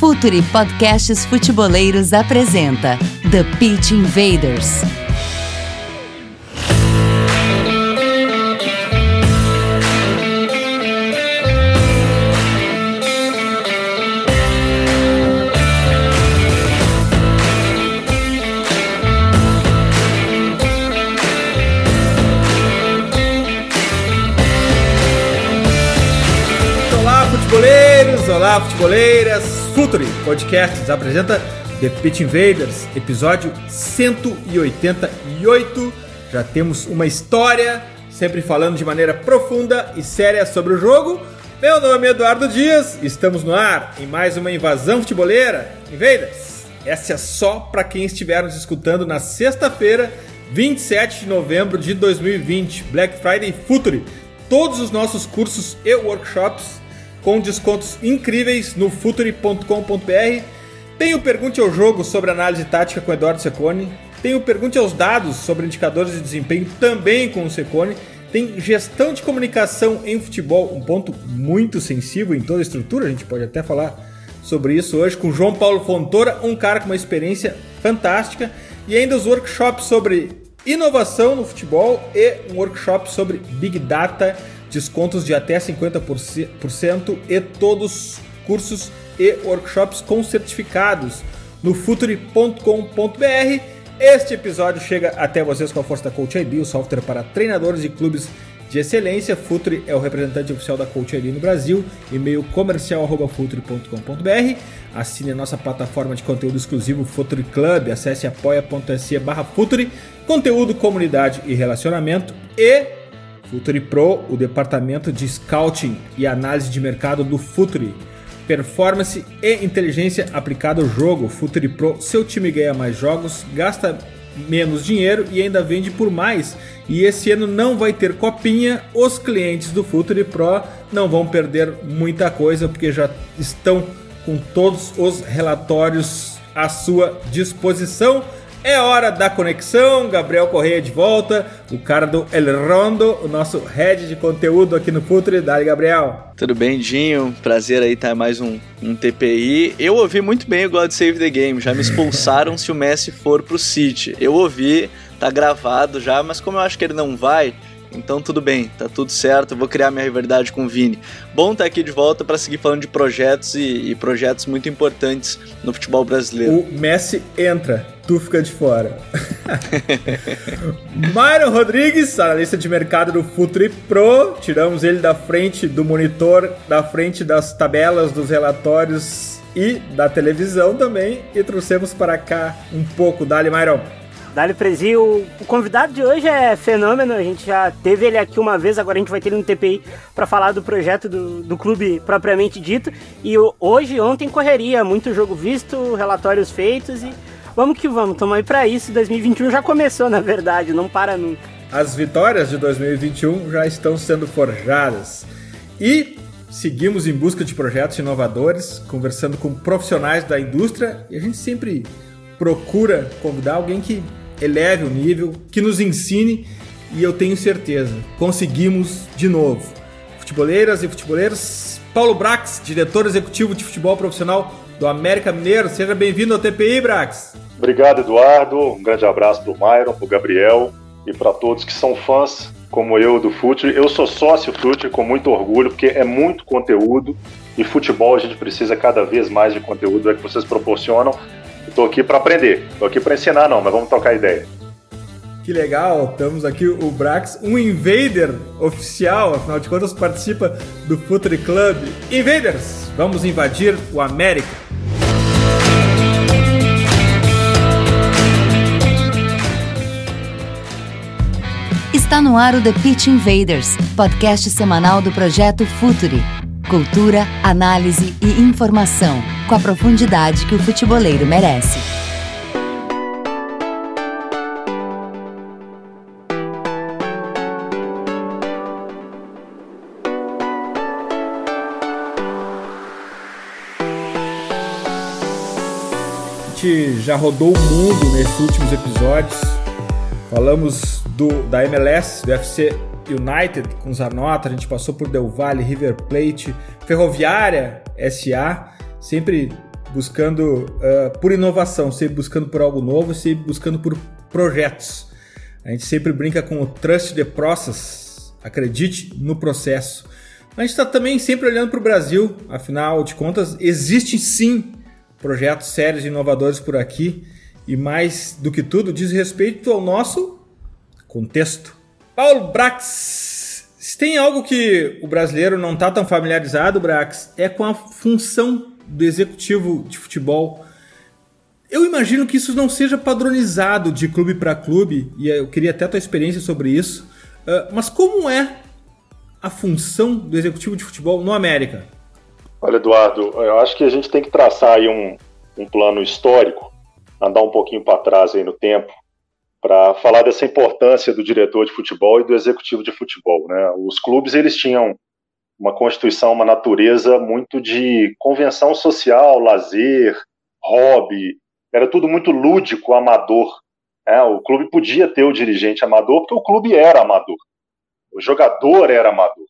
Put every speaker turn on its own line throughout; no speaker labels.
Futuri Podcasts Futeboleiros apresenta The Pitch Invaders.
Olá, futeboleiros! Olá, futeboleiras! Futuri Podcasts apresenta The Pitch Invaders, episódio 188. Já temos uma história, sempre falando de maneira profunda e séria sobre o jogo. Meu nome é Eduardo Dias, estamos no ar em mais uma invasão futeboleira. Invaders, essa é só para quem estiver nos escutando na sexta-feira, 27 de novembro de 2020, Black Friday Futuri. Todos os nossos cursos e workshops com descontos incríveis no futuri.com.br. Tem o Pergunte ao Jogo sobre análise tática com Eduardo Secone. Tem o Pergunte aos Dados sobre indicadores de desempenho também com o Secone. Tem gestão de comunicação em futebol, um ponto muito sensível em toda a estrutura, a gente pode até falar sobre isso hoje com João Paulo Fontoura, um cara com uma experiência fantástica, e ainda os workshops sobre inovação no futebol e um workshop sobre Big Data descontos de até 50% e todos cursos e workshops com certificados no futuri.com.br. Este episódio chega até vocês com a força da Coach ID, o software para treinadores de clubes de excelência. Futuri é o representante oficial da Coach ID no Brasil. E-mail comercial@futuri.com.br. Assine a nossa plataforma de conteúdo exclusivo Futuri Club. Acesse apoia.se/futuri. Conteúdo, comunidade e relacionamento e Futuri Pro, o departamento de scouting e análise de mercado do Futuri. Performance e inteligência aplicada ao jogo. Futuri Pro, seu time ganha mais jogos, gasta menos dinheiro e ainda vende por mais. E esse ano não vai ter copinha. Os clientes do Futuri Pro não vão perder muita coisa porque já estão com todos os relatórios à sua disposição. É hora da conexão, Gabriel Correia de volta, o cara do El Rondo, o nosso head de conteúdo aqui no Futre. Dali, Gabriel.
Tudo bem, Dinho? Prazer aí estar mais um, um TPI. Eu ouvi muito bem o God Save the Game, já me expulsaram se o Messi for pro City. Eu ouvi, tá gravado já, mas como eu acho que ele não vai, então tudo bem, tá tudo certo, vou criar minha rivalidade com o Vini. Bom estar aqui de volta para seguir falando de projetos e, e, projetos muito importantes no futebol brasileiro.
O Messi entra, tu fica de fora. Myron Rodrigues, analista de mercado do Futuri Pro, tiramos ele da frente do monitor, da frente das tabelas, dos relatórios e da televisão também e trouxemos para cá um pouco. Dali, Myron.
Dali Prezi, o, convidado de hoje é fenômeno, a gente já teve ele aqui uma vez, agora a gente vai ter ele no TPI para falar do projeto do, do clube propriamente dito. E hoje, ontem, correria, muito jogo visto, relatórios feitos e vamos que vamos, estamos aí para isso. 2021 já começou, na verdade, não para nunca.
As vitórias de 2021 já estão sendo forjadas e seguimos em busca de projetos inovadores, conversando com profissionais da indústria e a gente sempre procura convidar alguém que eleve o nível, que nos ensine e eu tenho certeza, conseguimos de novo. Futeboleiras e futeboleiros, Paulo Brax, diretor executivo de futebol profissional do América Mineiro, seja bem-vindo ao TPI, Brax.
Obrigado, Eduardo. Um grande abraço para o Myron, para o Gabriel e para todos que são fãs, como eu, do Fute. Eu sou sócio Fute com muito orgulho, porque é muito conteúdo e futebol a gente precisa cada vez mais de conteúdo é que vocês proporcionam Estou aqui para aprender, estou aqui para ensinar não, mas vamos tocar ideia.
Que legal, estamos aqui o Brax, um invader oficial, afinal de contas participa do Futuri Club. Invaders, vamos invadir o América.
Está no ar o The Pitch Invaders, podcast semanal do projeto Futuri. Cultura, análise e informação, com a profundidade que o futeboleiro merece.
A gente já rodou o mundo nesses últimos episódios. Falamos do, da MLS, do FC United com Zanota, a gente passou por Del Valle, River Plate, Ferroviária SA, sempre buscando uh, por inovação, sempre buscando por algo novo, sempre buscando por projetos. A gente sempre brinca com o trust the process, acredite no processo. A gente está também sempre olhando para o Brasil, afinal de contas, existem sim projetos sérios e inovadores por aqui e mais do que tudo diz respeito ao nosso contexto. Paulo Brax, se tem algo que o brasileiro não está tão familiarizado, Brax, é com a função do executivo de futebol. Eu imagino que isso não seja padronizado de clube para clube, e eu queria até a tua experiência sobre isso. Uh, mas como é a função do executivo de futebol no América?
Olha, Eduardo, eu acho que a gente tem que traçar aí um, um plano histórico, andar um pouquinho para trás aí no tempo, para falar dessa importância do diretor de futebol e do executivo de futebol. Né? Os clubes eles tinham uma constituição, uma natureza muito de convenção social, lazer, hobby, era tudo muito lúdico, amador. Né? O clube podia ter o dirigente amador porque o clube era amador, o jogador era amador.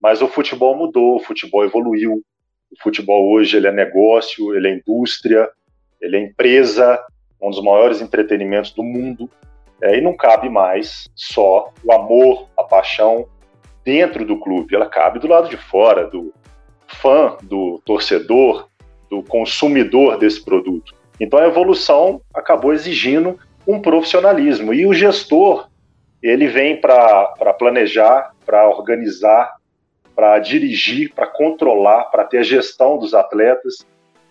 Mas o futebol mudou, o futebol evoluiu, o futebol hoje ele é negócio, ele é indústria, ele é empresa, um dos maiores entretenimentos do mundo. É, e não cabe mais só o amor, a paixão dentro do clube. Ela cabe do lado de fora, do fã, do torcedor, do consumidor desse produto. Então a evolução acabou exigindo um profissionalismo. E o gestor, ele vem para planejar, para organizar, para dirigir, para controlar, para ter a gestão dos atletas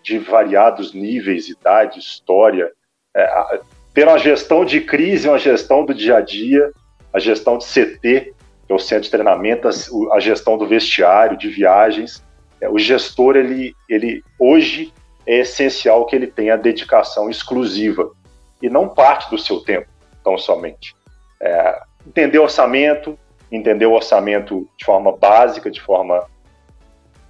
de variados níveis, idade, história, é, ter uma gestão de crise, uma gestão do dia a dia, a gestão de CT, que é o centro de treinamento, a gestão do vestiário, de viagens. É, o gestor, ele, ele hoje é essencial que ele tenha dedicação exclusiva e não parte do seu tempo, tão somente. É, entender orçamento, entender o orçamento de forma básica, de forma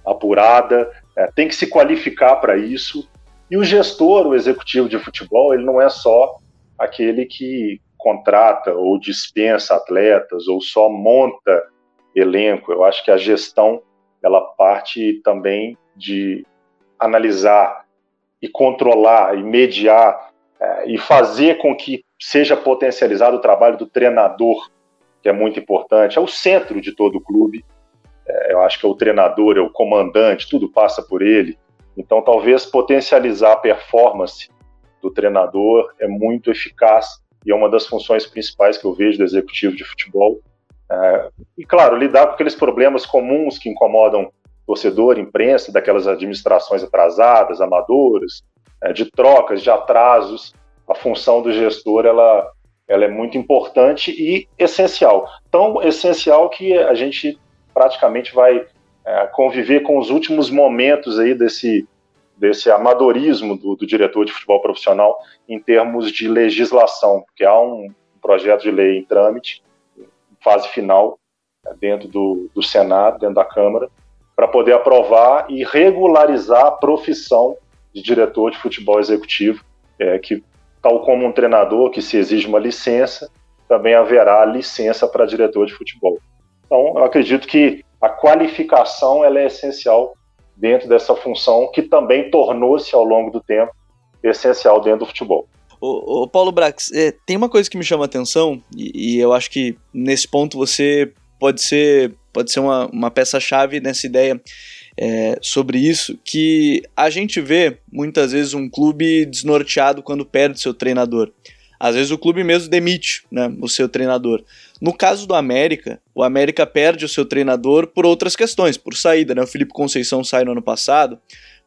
apurada, é, tem que se qualificar para isso. E o gestor, o executivo de futebol, ele não é só aquele que contrata ou dispensa atletas ou só monta elenco. Eu acho que a gestão ela parte também de analisar e controlar e mediar é, e fazer com que seja potencializado o trabalho do treinador que é muito importante, é o centro de todo o clube. É, eu acho que é o treinador, é o comandante, tudo passa por ele. Então, talvez potencializar a performance do treinador é muito eficaz e é uma das funções principais que eu vejo do executivo de futebol. É, e, claro, lidar com aqueles problemas comuns que incomodam torcedor, imprensa, daquelas administrações atrasadas, amadoras, é, de trocas, de atrasos. A função do gestor ela ela é muito importante e essencial. Tão essencial que a gente praticamente vai é, conviver com os últimos momentos aí desse, desse amadorismo do, do, diretor de futebol profissional em termos de legislação, porque há um projeto de lei em trâmite, fase final, é, dentro do, do Senado, dentro da Câmara, para poder aprovar e regularizar a profissão de diretor de futebol executivo, é, que tal como um treinador que se exige uma licença, também haverá licença para diretor de futebol. Então, eu acredito que a qualificação ela é essencial dentro dessa função que também tornou-se ao longo do tempo essencial dentro do futebol.
O, Paulo Brax, é, tem uma coisa que me chama a atenção e, e, eu acho que nesse ponto você pode ser pode ser uma, uma peça-chave nessa ideia é, sobre isso, que a gente vê muitas vezes um clube desnorteado quando perde seu treinador. Às vezes o clube mesmo demite né, o seu treinador. No caso do América, o América perde o seu treinador por outras questões, por saída. Né? O Felipe Conceição sai no ano passado,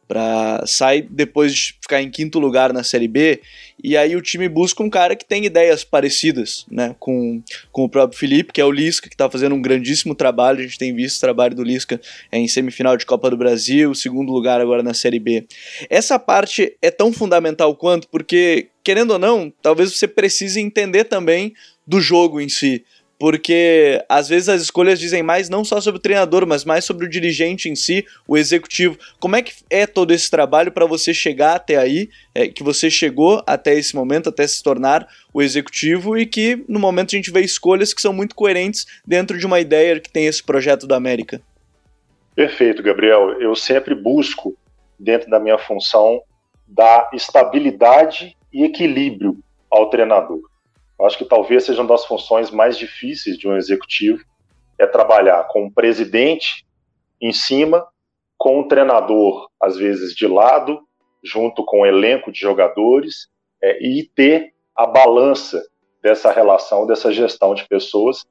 para sair depois de ficar em quinto lugar na Série B, e aí o time busca um cara que tem ideias parecidas, né, com, com o próprio Felipe, que é o Lisca, que está fazendo um grandíssimo trabalho, a gente tem visto o trabalho do Lisca em semifinal de Copa do Brasil, segundo lugar agora na Série B. Essa parte é tão fundamental quanto, porque, querendo ou não, talvez você precise entender também do jogo em si, porque às vezes as escolhas dizem mais não só sobre o treinador, mas mais sobre o dirigente em si, o executivo. Como é que é todo esse trabalho para você chegar até aí, é, que você chegou até esse momento, até se tornar o executivo e que no momento a gente vê escolhas que são muito coerentes dentro de uma ideia que tem esse projeto da América?
Perfeito, Gabriel. Eu sempre busco, dentro da minha função, dar estabilidade e equilíbrio ao treinador. Eu acho que talvez seja uma das funções mais difíceis de um executivo, é trabalhar com o presidente em cima, com o treinador, às vezes, de lado, junto com o elenco de jogadores, é, e ter a balança dessa relação, dessa gestão de pessoas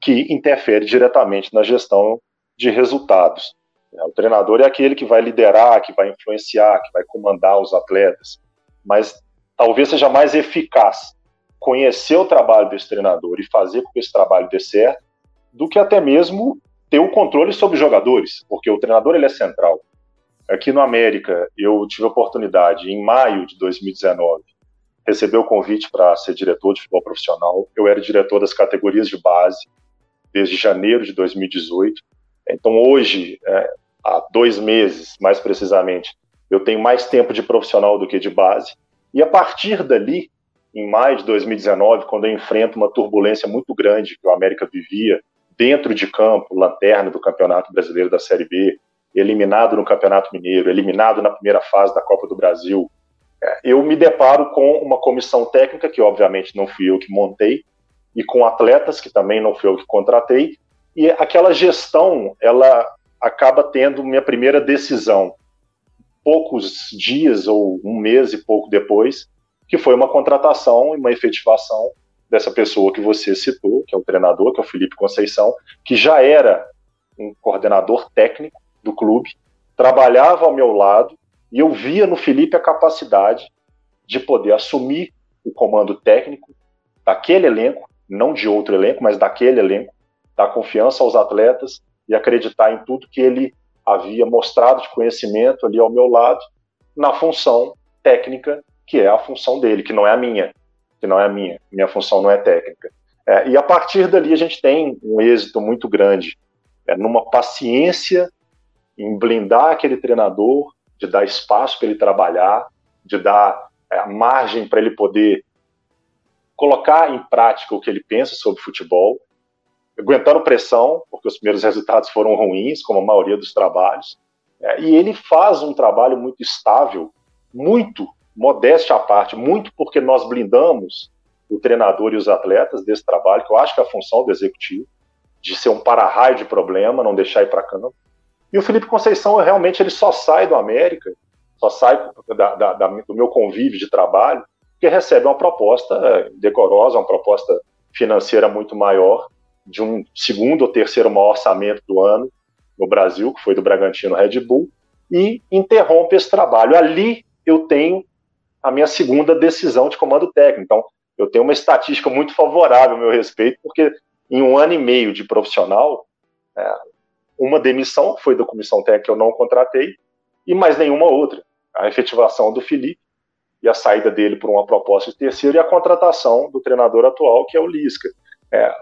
que interfere diretamente na gestão de resultados. É, o treinador é aquele que vai liderar, que vai influenciar, que vai comandar os atletas, mas talvez seja mais eficaz conhecer o trabalho desse treinador e fazer com que esse trabalho dê certo, do que até mesmo ter o controle sobre os jogadores, porque o treinador ele é central. Aqui no América, eu tive a oportunidade, em maio de 2019, receber o convite para ser diretor de futebol profissional. Eu era diretor das categorias de base desde janeiro de 2018. Então, hoje, é, há dois meses, mais precisamente, eu tenho mais tempo de profissional do que de base. E a partir dali, em maio de 2019, quando eu enfrento uma turbulência muito grande que o América vivia dentro de campo, lanterna do Campeonato Brasileiro da Série B, eliminado no Campeonato Mineiro, eliminado na primeira fase da Copa do Brasil, é, eu me deparo com uma comissão técnica, que obviamente não fui eu que montei, e com atletas, que também não fui eu que contratei, e aquela gestão, ela acaba tendo minha primeira decisão. Poucos dias ou um mês e pouco depois, que foi uma contratação e uma efetivação dessa pessoa que você citou, que é o treinador, que é o Felipe Conceição, que já era um coordenador técnico do clube, trabalhava ao meu lado e eu via no Felipe a capacidade de poder assumir o comando técnico daquele elenco, não de outro elenco, mas daquele elenco, dar confiança aos atletas e acreditar em tudo que ele havia mostrado de conhecimento ali ao meu lado, na função técnica que é a função dele, que não é a minha, que não é a minha, minha função não é técnica. É, e a partir dali a gente tem um êxito muito grande é, numa paciência em blindar aquele treinador, de dar espaço para ele trabalhar, de dar é, margem para ele poder colocar em prática o que ele pensa sobre futebol, aguentando pressão, porque os primeiros resultados foram ruins, como a maioria dos trabalhos, é, e ele faz um trabalho muito estável, muito modéstia à parte, muito porque nós blindamos o treinador e os atletas desse trabalho, que eu acho que é a função do executivo, de ser um para-raio de problema, não deixar ir para campo. E o Felipe Conceição, realmente, ele só sai do América, só sai da, da, da, do meu convívio de trabalho, porque recebe uma proposta decorosa, uma proposta financeira muito maior, de um segundo ou terceiro maior orçamento do ano no Brasil, que foi do Bragantino Red Bull, e interrompe esse trabalho. Ali eu tenho a minha segunda decisão de comando técnico. Então, eu tenho uma estatística muito favorável a meu respeito, porque em um ano e meio de profissional, é, uma demissão foi da comissão técnica que eu não contratei, e mais nenhuma outra. A efetivação do Felipe e a saída dele por uma proposta de terceiro e a contratação do treinador atual, que é o Lisca. É,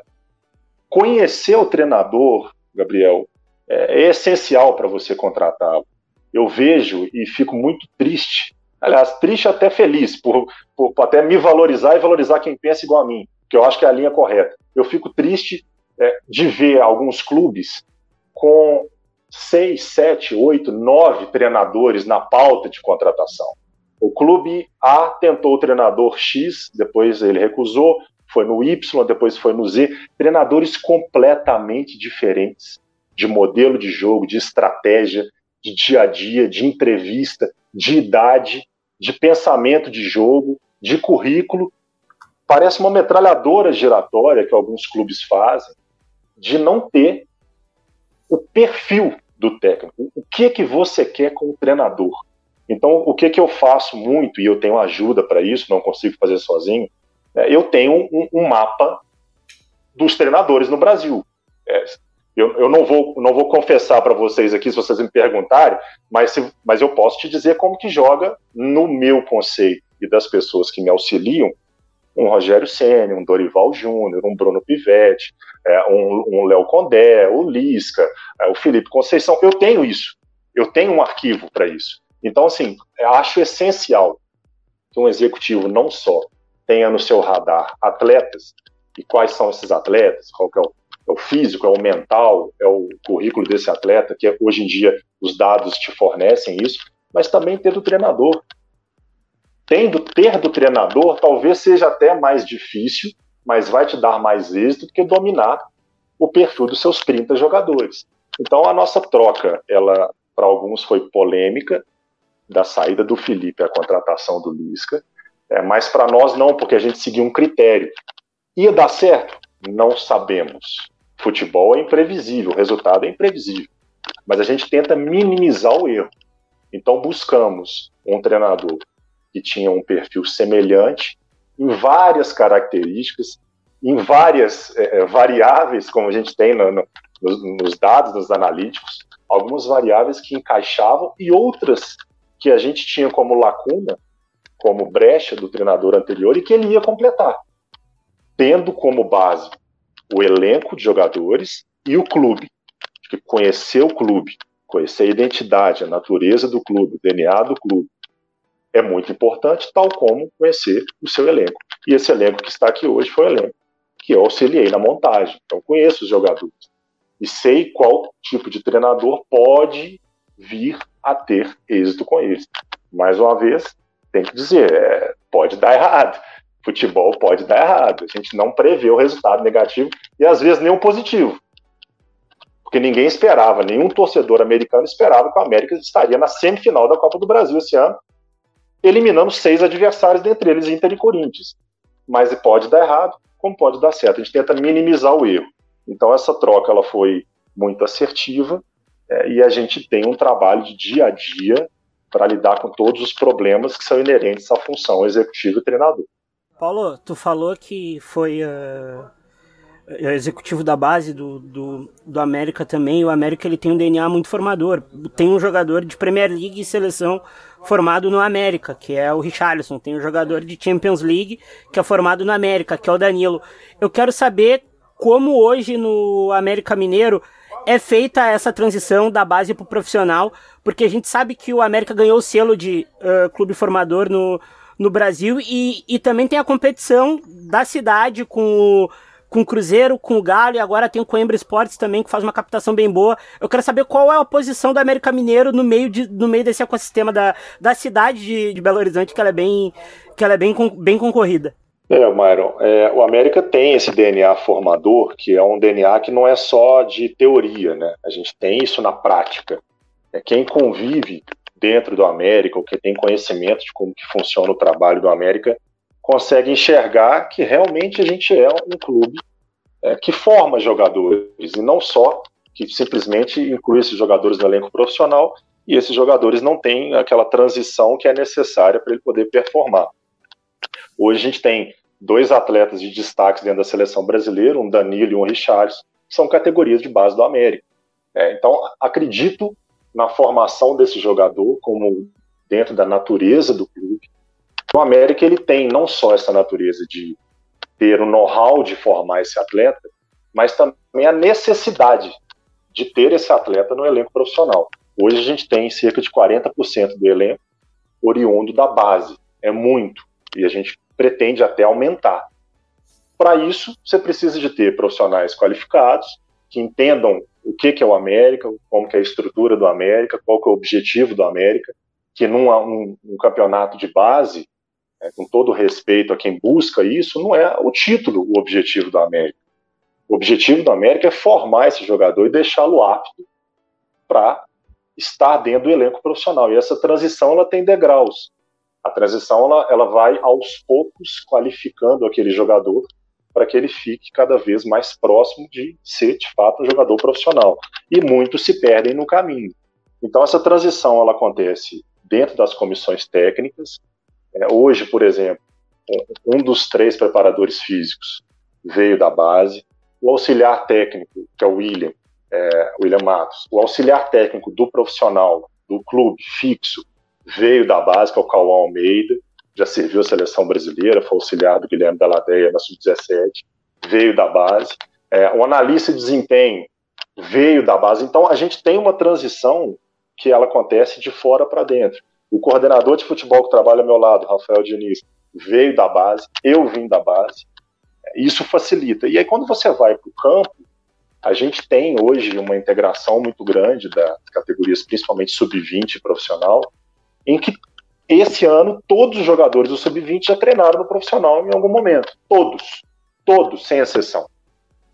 conhecer o treinador, Gabriel, é, é essencial para você contratá-lo. Eu vejo e fico muito triste Aliás, triste até feliz, por, por, por, até me valorizar e valorizar quem pensa igual a mim, que eu acho que é a linha correta. Eu fico triste é, de ver alguns clubes com seis, sete, oito, nove treinadores na pauta de contratação. O clube A tentou o treinador X, depois ele recusou, foi no Y, depois foi no Z. Treinadores completamente diferentes de modelo de jogo, de estratégia, de dia a dia, de entrevista, de idade, de pensamento de jogo, de currículo. Parece uma metralhadora giratória que alguns clubes fazem, de não ter o perfil do técnico. O que que você quer com o treinador? Então, o que que eu faço muito, e eu tenho ajuda para isso, não consigo fazer sozinho, é, eu tenho um, um, mapa dos treinadores no Brasil. É, eu, eu não, vou, não vou confessar para vocês aqui, se vocês me perguntarem, mas, se, mas eu posso te dizer como que joga no meu conceito e das pessoas que me auxiliam, um Rogério Senna, um Dorival Júnior, um Bruno Pivetti, é, um, um Léo Condé, o Lisca, é, o Felipe Conceição. Eu tenho isso. Eu tenho um arquivo para isso. Então, assim, acho essencial que um executivo não só tenha no seu radar atletas, e quais são esses atletas, qual é o é o físico, é o mental, é o currículo desse atleta, que hoje em dia os dados te fornecem isso, mas também ter o treinador. tendo ter do treinador, talvez seja até mais difícil, mas vai te dar mais êxito do que dominar o perfil dos seus 30 jogadores. Então a nossa troca, ela para alguns foi polêmica da saída do Felipe à contratação do Lisca, é, mas para nós não, porque a gente seguiu um critério. Ia dar certo? Não sabemos. Futebol é imprevisível, o resultado é imprevisível. Mas a gente tenta minimizar o erro. Então buscamos um treinador que tinha um perfil semelhante em várias características, em várias é, é variáveis, como a gente tem no, no, nos, nos dados, nos analíticos, algumas variáveis que encaixavam e outras que a gente tinha como lacuna, como brecha do treinador anterior e que ele ia completar, tendo como base o elenco de jogadores e o clube, que conhecer o clube, conhecer a identidade, a natureza do clube, o DNA do clube, é muito importante, tal como conhecer o seu elenco. E esse elenco que está aqui hoje foi o elenco que eu auxiliei na montagem. Então, conheço os jogadores e sei qual tipo de treinador pode vir a ter êxito com eles. Mais uma vez, tem que dizer, é, pode dar errado. Futebol pode dar errado. A gente não prevê o resultado negativo e às vezes nem o positivo. Porque ninguém esperava, nenhum torcedor americano esperava que o América estaria na semifinal da Copa do Brasil esse ano, eliminando seis adversários, dentre eles Inter e Corinthians. Mas pode dar errado, como pode dar certo. A gente tenta minimizar o erro. Então essa troca ela foi muito assertiva é, e a gente tem um trabalho de dia a dia para lidar com todos os problemas que são inerentes à função executiva e treinador.
Paulo, tu falou que foi uh, executivo da base do, do, do América também. O América ele tem um DNA muito formador. Tem um jogador de Premier League e seleção formado no América, que é o Richarlison. Tem um jogador de Champions League que é formado no América, que é o Danilo. Eu quero saber como hoje no América Mineiro é feita essa transição da base para o profissional, porque a gente sabe que o América ganhou o selo de uh, clube formador no, no Brasil e, e também tem a competição da cidade com o, com o Cruzeiro, com o Galo e agora tem o Coimbra Esportes também que faz uma captação bem boa. Eu quero saber qual é a posição do América Mineiro no meio, de, no meio desse ecossistema da, da cidade de, de Belo Horizonte, que ela é bem, que ela é bem, bem concorrida.
É, Myron, é, o América tem esse DNA formador, que é um DNA que não é só de teoria, né? A gente tem isso na prática. É, quem convive dentro do América, ou que tem conhecimento de como que funciona o trabalho do América, consegue enxergar que realmente a gente é um clube é, que forma jogadores, e não só que simplesmente inclui esses jogadores no elenco profissional, e esses jogadores não têm aquela transição que é necessária para ele poder performar. Hoje a gente tem dois atletas de destaque dentro da seleção brasileira, um Danilo e um Richards, que são categorias de base do América. É, então, acredito na formação desse jogador como dentro da natureza do clube. O América ele tem não só essa natureza de ter o know-how de formar esse atleta, mas também a necessidade de ter esse atleta no elenco profissional. Hoje a gente tem cerca de 40% do elenco oriundo da base. É muito. E a gente pretende até aumentar. Para isso, você precisa de ter profissionais qualificados que entendam o que, que é o América, como que é a estrutura do América, qual que é o objetivo do América, que num um, um campeonato de base, é, com todo respeito a quem busca isso, não é o título o objetivo do América. O objetivo do América é formar esse jogador e deixá-lo apto para estar dentro do elenco profissional. E essa transição ela tem degraus. A transição ela, ela vai aos poucos qualificando aquele jogador para que ele fique cada vez mais próximo de ser de fato um jogador profissional. E muitos se perdem no caminho. Então essa transição ela acontece dentro das comissões técnicas. É, hoje, por exemplo, um dos três preparadores físicos veio da base. O auxiliar técnico, que é o William, é, William Matos, o auxiliar técnico do profissional, do clube fixo, veio da base, que é o Cauã Almeida, já serviu a seleção brasileira, foi auxiliar do Guilherme Daladeia na Sub-17, veio da base. É, o analista de desempenho veio da base. Então, a gente tem uma transição que ela acontece de fora para dentro. O coordenador de futebol que trabalha ao meu lado, Rafael Diniz, veio da base, eu vim da base. Isso facilita. E aí, quando você vai para o campo, a gente tem hoje uma integração muito grande das categorias, principalmente sub-20 profissional, em que esse ano, todos os jogadores do Sub-20 já treinaram no profissional em algum momento. Todos. Todos, sem exceção.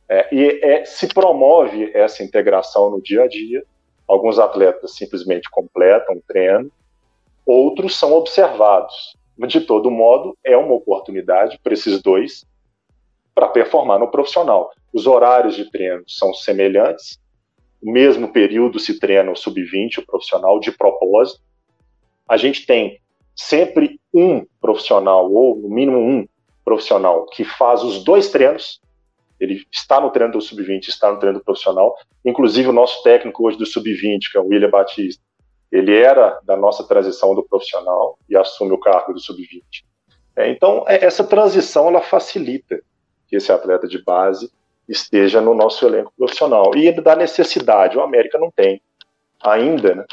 É, e é, se promove essa integração no dia a dia. Alguns atletas simplesmente completam o treino, outros são observados. De todo modo, é uma oportunidade para esses dois para performar no profissional. Os horários de treino são semelhantes, o mesmo período se treina o sub-20, o profissional, de propósito. A gente tem sempre um profissional, ou no mínimo um profissional, que faz os dois treinos. Ele está no treino do sub-20, está no treino do profissional. Inclusive, o nosso técnico hoje do sub-20, que é o William Batista, ele era da nossa transição do profissional e assume o cargo do sub-20. É, então, é, essa transição ela facilita que esse atleta de base esteja no nosso elenco profissional. E da necessidade, o América não tem ainda né,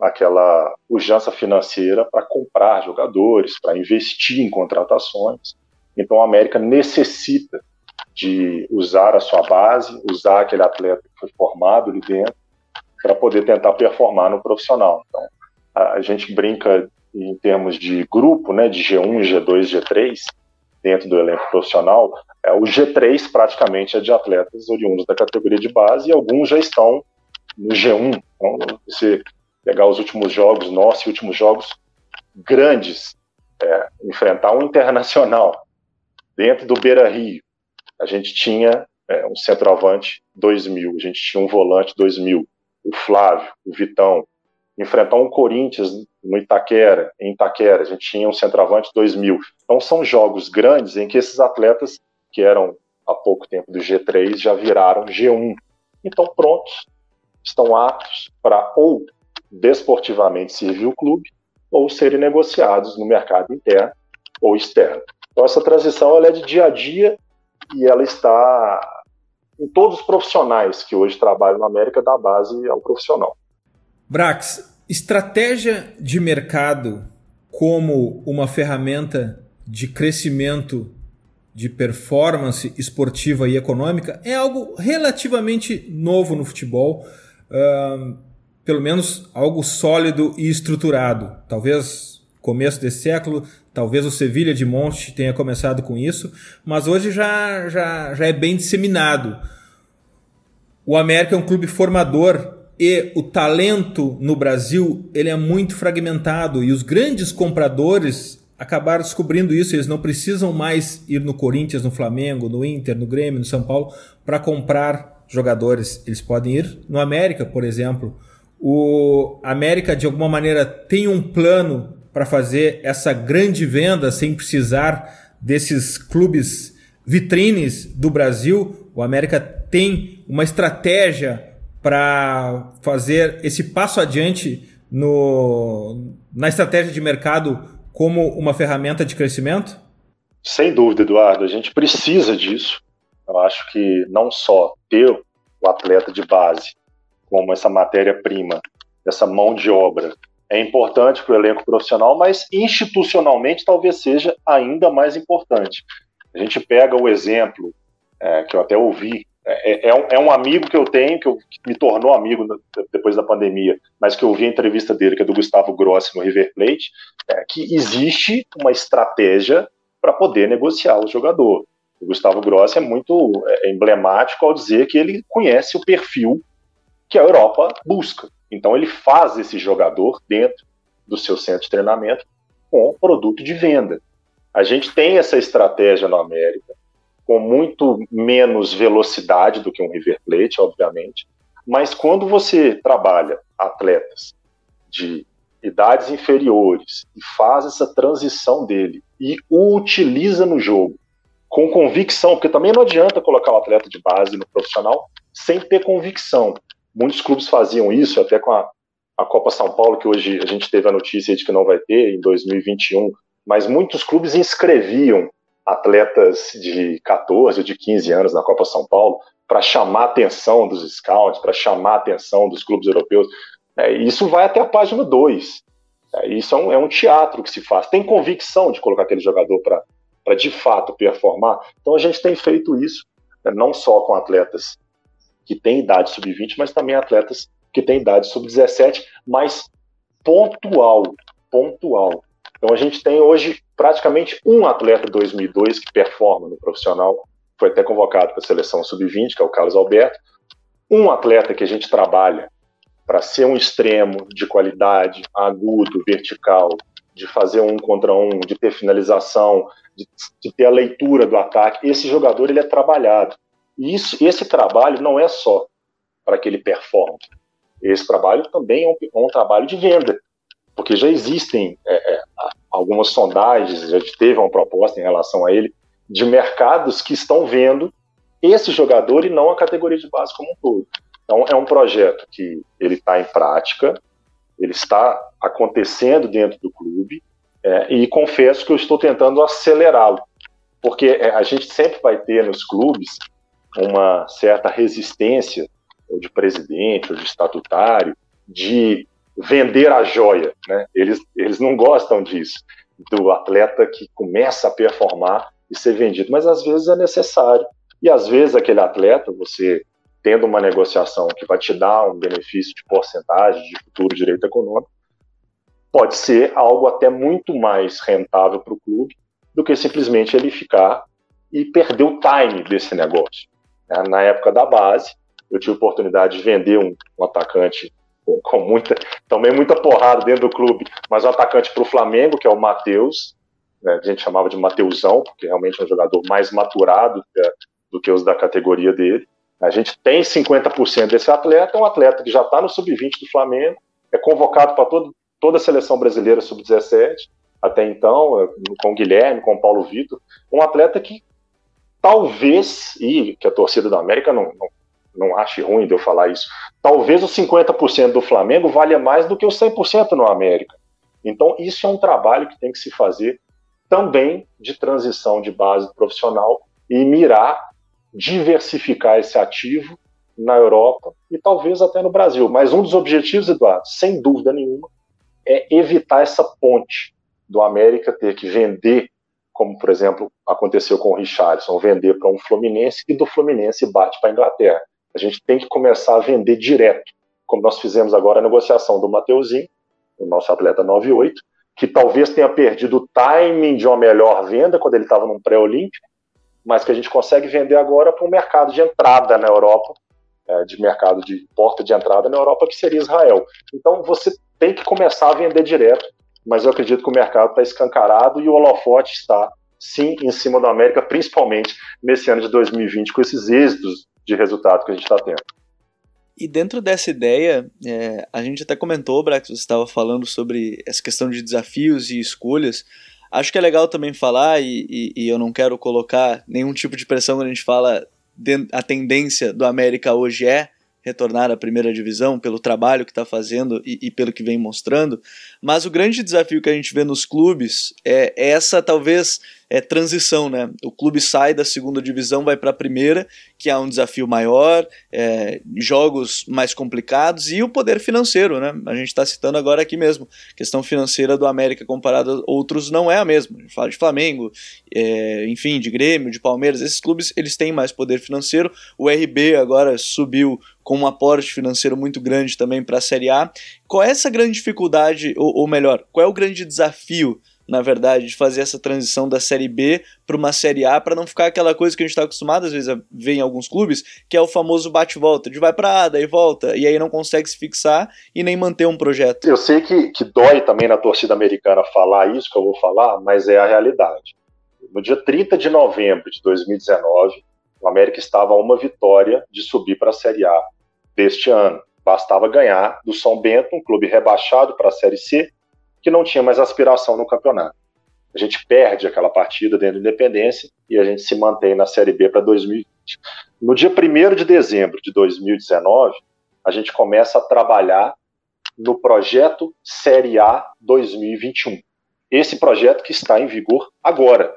aquela pujança financeira para comprar jogadores, para investir em contratações. Então, o América necessita de usar a sua base, usar aquele atleta que foi formado ali dentro, para poder tentar performar no profissional. Então, a, gente brinca em termos de grupo, né, de G1, G2, G3, dentro do elenco profissional, é, o G3 praticamente é de atletas oriundos da categoria de base e alguns já estão no G1. Então, você pegar os últimos jogos nossos e últimos jogos grandes, é, enfrentar um internacional dentro do Beira Rio, a gente tinha é, um centroavante 2000, a gente tinha um volante 2000, o Flávio, o Vitão, enfrentar um Corinthians no Itaquera, em Itaquera, a gente tinha um centroavante 2000. Então são jogos grandes em que esses atletas que eram há pouco tempo do G3 já viraram G1. Então prontos, estão aptos para ou desportivamente servir o clube ou serem negociados no mercado interno ou externo. Então essa transição ela é de dia a dia e ela está em todos os profissionais que hoje trabalham na América da base ao profissional.
Brax, estratégia de mercado como uma ferramenta de crescimento de performance esportiva e econômica é algo relativamente novo no futebol, uh, pelo menos algo sólido e estruturado. Talvez começo desse século, talvez o Sevilha de Monte tenha começado com isso, mas hoje já, já, já é bem disseminado. O América é um clube formador e o talento no Brasil ele é muito fragmentado e os grandes compradores acabaram descobrindo isso. Eles não precisam mais ir no Corinthians, no Flamengo, no Inter, no Grêmio, no São Paulo para comprar jogadores. Eles podem ir no América, por exemplo. O América de alguma maneira tem um plano para fazer essa grande venda sem precisar desses clubes vitrines do Brasil. O América tem uma estratégia para fazer esse passo adiante no, na estratégia de mercado como uma ferramenta de crescimento?
Sem dúvida, Eduardo. A gente precisa disso. Eu acho que não só ter o atleta de base como essa matéria-prima, essa mão de obra, é importante para o elenco profissional, mas institucionalmente talvez seja ainda mais importante. A gente pega o exemplo é, que eu até ouvi é, é, um, é, um, amigo que eu tenho, que, eu, que, me tornou amigo depois da pandemia, mas que eu vi a entrevista dele, que é do Gustavo Grossi no River Plate, é, que existe uma estratégia para poder negociar o jogador. O Gustavo Grossi é muito é, emblemático ao dizer que ele conhece o perfil que a Europa busca. Então ele faz esse jogador dentro do seu centro de treinamento com produto de venda. A gente tem essa estratégia na América com muito menos velocidade do que um River Plate, obviamente. Mas quando você trabalha atletas de idades inferiores e faz essa transição dele e o utiliza no jogo com convicção, porque também não adianta colocar o atleta de base no profissional sem ter convicção. Muitos clubes faziam isso, até com a, a Copa São Paulo, que hoje a gente teve a notícia de que não vai ter em 2021, mas muitos clubes inscreviam atletas de 14, de 15 anos na Copa São Paulo para chamar a atenção dos scouts, para chamar a atenção dos clubes europeus. É, isso vai até a página 2. É, isso é um, é um, teatro que se faz. Tem convicção de colocar aquele jogador para de fato performar. Então a gente tem feito isso, né, não só com atletas que têm idade sub-20, mas também atletas que têm idade sub-17, mas pontual, pontual. Então a gente tem hoje praticamente um atleta 2002 que performa no profissional, foi até convocado para a seleção sub-20, que é o Carlos Alberto. Um atleta que a gente trabalha para ser um extremo de qualidade, agudo, vertical, de fazer um contra um, de ter finalização, de, de ter a leitura do ataque. Esse jogador ele é trabalhado. E isso, esse trabalho não é só para que ele performe. Esse trabalho também é um, é um trabalho de venda, porque já existem é, é, algumas sondagens, já teve uma proposta em relação a ele, de mercados que estão vendo esse jogador e não a categoria de base como um todo. Então, é um projeto que ele está em prática, ele está acontecendo dentro do clube, é, e confesso que eu estou tentando acelerá-lo, porque é, a gente sempre vai ter nos clubes uma certa resistência, ou de presidente, ou de estatutário, de vender a joia. Né? Eles, eles não gostam disso, do atleta que começa a performar e ser vendido, mas às vezes é necessário. E às vezes aquele atleta, você tendo uma negociação que vai te dar um benefício de porcentagem de futuro direito econômico, pode ser algo até muito mais rentável para o clube do que simplesmente ele ficar e perder o time desse negócio. Né? Na época da base, eu tive a oportunidade de vender um, um atacante com, com, muita, também muita porrada dentro do clube, mas um atacante para o Flamengo, que é o Matheus, né? a gente chamava de Mateusão, porque realmente é um jogador mais maturado do do que os da categoria dele. A gente tem 50% desse atleta, é um atleta que já está no sub-20 do Flamengo, é convocado para toda a seleção brasileira sub-17, até então, é, com o Guilherme, com o Paulo Vitor, um atleta que talvez, e que a torcida da América não, não, não ache ruim de eu falar isso, talvez os 50% do Flamengo valha mais do que os 100% no América. Então, isso é um trabalho que tem que se fazer também de transição de base profissional e mirar diversificar esse ativo na Europa e talvez até no Brasil. Mas um dos objetivos, Eduardo, sem dúvida nenhuma, é evitar essa ponte do América ter que vender, como por exemplo aconteceu com o Richardson, vender para um Fluminense e do Fluminense bate para a Inglaterra. A gente tem que começar a vender direto, como nós fizemos agora a negociação do Mateuzinho, o nosso atleta 98, que talvez tenha perdido o timing de uma melhor venda quando ele estava num pré-olímpico, mas que a gente consegue vender agora para um mercado de entrada na Europa, é, de mercado de porta de entrada na Europa, que seria Israel. Então você tem que começar a vender direto, mas eu acredito que o mercado está escancarado e o holofote está, sim, em cima da América, principalmente nesse ano de 2020, com esses êxitos de resultado que a gente está tendo.
E dentro dessa ideia, é, a gente até comentou, Brax, você estava falando sobre essa questão de desafios e escolhas. Acho que é legal também falar, e, e, e, eu não quero colocar nenhum tipo de pressão quando a gente fala de, a tendência do América hoje é retornar à primeira divisão pelo trabalho que está fazendo e, e, pelo que vem mostrando, mas o grande desafio que a gente vê nos clubes é, é essa talvez é, transição, né? O clube sai da segunda divisão, vai para a primeira, que é um desafio maior, é, jogos mais complicados e o poder financeiro, né? A gente está citando agora aqui mesmo, a questão financeira do América comparada a outros não é a mesma. A gente fala de Flamengo, é, enfim, de Grêmio, de Palmeiras, esses clubes eles têm mais poder financeiro. O RB agora subiu com um aporte financeiro muito grande também para a Série A. Qual é essa grande dificuldade, ou melhor, qual é o grande desafio na verdade, de fazer essa transição da Série B para uma Série A, para não ficar aquela coisa que a gente está acostumado às vezes a ver em alguns clubes, que é o famoso bate-volta, de vai para A, daí volta, e aí não consegue se fixar e nem manter um projeto.
Eu sei que, que dói também na torcida americana falar isso que eu vou falar, mas é a realidade. No dia 30 de novembro de 2019, o América estava a uma vitória de subir para a Série A deste ano. Bastava ganhar do São Bento, um clube rebaixado para a Série C, que não tinha mais aspiração no campeonato. A gente perde aquela partida dentro da Independência e a gente se mantém na Série B para 2020. No dia 1 de dezembro de 2019, a gente começa a trabalhar no projeto Série A 2021. Esse projeto que está em vigor agora.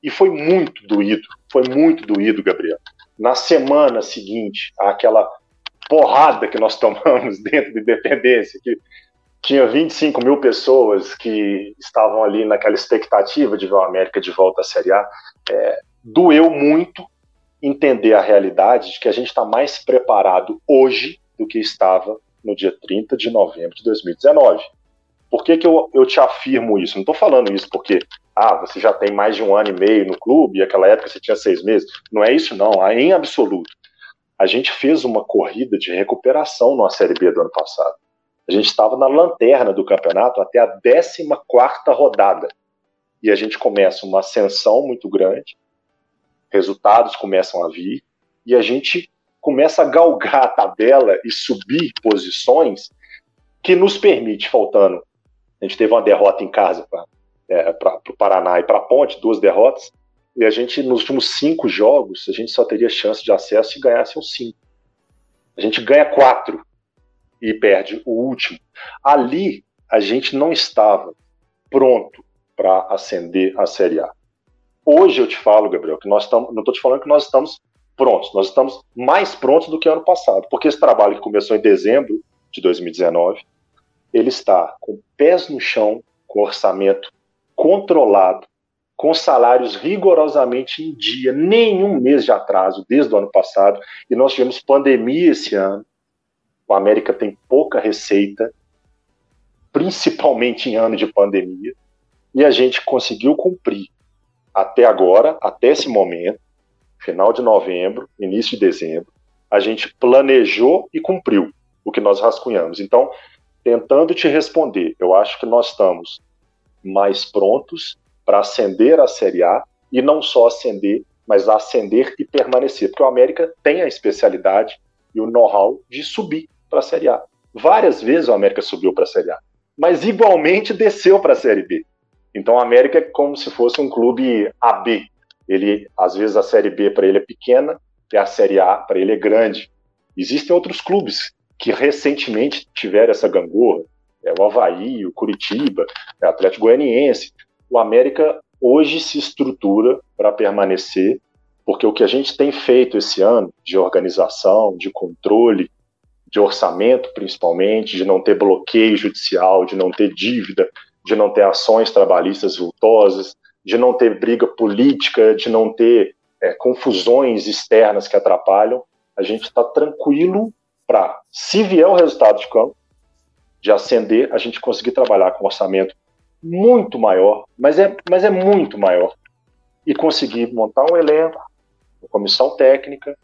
E foi muito doído, foi muito doído, Gabriel. Na semana seguinte, aquela porrada que nós tomamos dentro da Independência, que tinha 25 mil pessoas que estavam ali naquela expectativa de ver o América de volta à Série A. É, doeu muito entender a realidade de que a gente está mais preparado hoje do que estava no dia 30 de novembro de 2019. Por que, que eu, eu te afirmo isso? Não estou falando isso porque ah, você já tem mais de um ano e meio no clube, e aquela época você tinha seis meses. Não é isso, não, é em absoluto. A gente fez uma corrida de recuperação na Série B do ano passado. A gente estava na lanterna do campeonato até a 14 rodada. E a gente começa uma ascensão muito grande, resultados começam a vir, e a gente começa a galgar a tabela e subir posições que nos permite, faltando. A gente teve uma derrota em casa para é, o Paraná e para a Ponte, duas derrotas, e a gente, nos últimos cinco jogos, a gente só teria chance de acesso se ganhasse os cinco. A gente ganha quatro e perde o último. Ali, a gente não estava pronto para ascender a Série A. Hoje eu te falo, Gabriel, que nós estamos, não estou te falando que nós estamos prontos, nós estamos mais prontos do que ano passado, porque esse trabalho que começou em dezembro de 2019, ele está com pés no chão, com orçamento controlado, com salários rigorosamente em dia, nenhum mês de atraso desde o ano passado, e nós tivemos pandemia esse ano. O América tem pouca receita, principalmente em ano de pandemia, e a gente conseguiu cumprir até agora, até esse momento, final de novembro, início de dezembro, a gente planejou e cumpriu o que nós rascunhamos. Então, tentando te responder, eu acho que nós estamos mais prontos para ascender a Série A e não só ascender, mas ascender e permanecer, porque o América tem a especialidade e o know-how de subir para a Série A. Várias vezes o América subiu para a Série A, mas igualmente desceu para a Série B. Então o América é como se fosse um clube AB, ele às vezes a série B para ele é pequena e a série A para ele é grande. Existem outros clubes que recentemente tiveram essa gangorra, é o Havaí, o Curitiba, é o Atlético Goianiense. O América hoje se estrutura para permanecer, porque o que a gente tem feito esse ano de organização, de controle, de orçamento principalmente, de não ter bloqueio judicial, de não ter dívida, de não ter ações trabalhistas vultosas, de não ter briga política, de não ter é, confusões externas que atrapalham, a gente está tranquilo para, se vier o resultado de campo, de ascender, a gente conseguir trabalhar com orçamento muito maior, mas é, mas é muito maior, e conseguir montar um elenco, uma comissão técnica,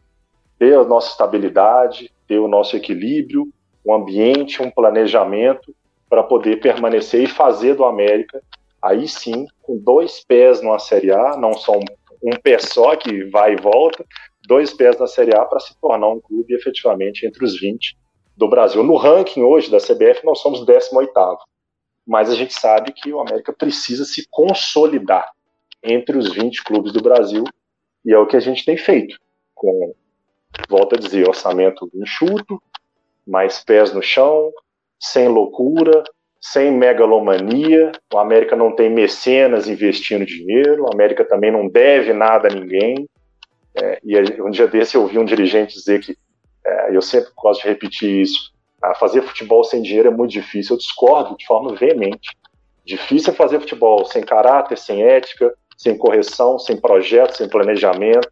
ter a nossa estabilidade, ter o nosso equilíbrio, um ambiente, um planejamento para poder permanecer e fazer do América aí sim, com dois pés numa Série A, não só um, um pé só que vai e volta, dois pés na Série A para se tornar um clube efetivamente entre os 20 do Brasil. No ranking hoje da CBF, nós somos 18 mas a gente sabe que o América precisa se consolidar entre os 20 clubes do Brasil, e é o que a gente tem feito, com, volto a dizer, orçamento enxuto, mais pés no chão, sem loucura, sem megalomania, o América não tem mecenas investindo dinheiro, o América também não deve nada a ninguém. É, e um dia desse eu ouvi um dirigente dizer que, é, eu sempre gosto de repetir isso, fazer futebol sem dinheiro é muito difícil. Eu discordo de forma veemente. Difícil é fazer futebol sem caráter, sem ética, sem correção, sem projeto, sem planejamento,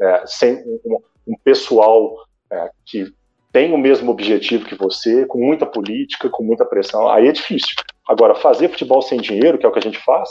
é, sem um, um pessoal é, que tem o mesmo objetivo que você, com muita política, com muita pressão, aí é difícil. Agora, fazer futebol sem dinheiro, que é o que a gente faz,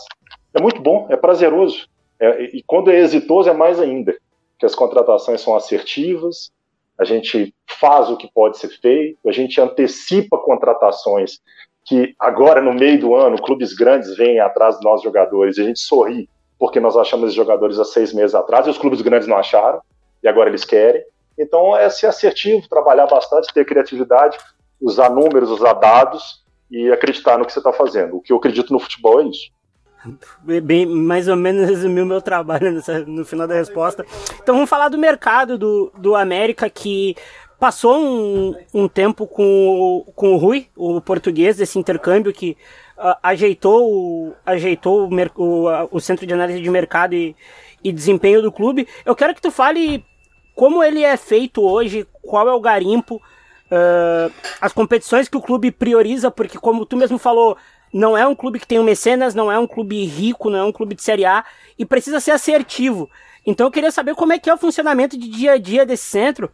é muito bom, é prazeroso. É, e quando é exitoso, é mais ainda, que as contratações são assertivas, a gente faz o que pode ser feito, a gente antecipa contratações que agora, no meio do ano, clubes grandes vêm atrás dos nossos jogadores e a gente sorri porque nós achamos esses jogadores há seis meses atrás e os clubes grandes não acharam e agora eles querem. Então é ser assertivo, trabalhar bastante, ter criatividade, usar números, usar dados e acreditar no que você está fazendo. O que eu acredito no futebol é isso.
Bem, mais ou menos resumiu meu trabalho nessa, no final da resposta. Então vamos falar do mercado do, do América que passou um, um tempo com, com o Rui, o português, desse intercâmbio que uh, ajeitou, ajeitou o, o, o, centro de análise de mercado e, e desempenho do clube. Eu quero que tu fale como ele é feito hoje, qual é o garimpo, uh, as competições que o clube prioriza, porque como tu mesmo falou, não é um clube que tem um mecenas, não é um clube rico, não é um clube de Série A, e precisa ser assertivo. Então eu queria saber como é que é o funcionamento de dia a dia desse centro,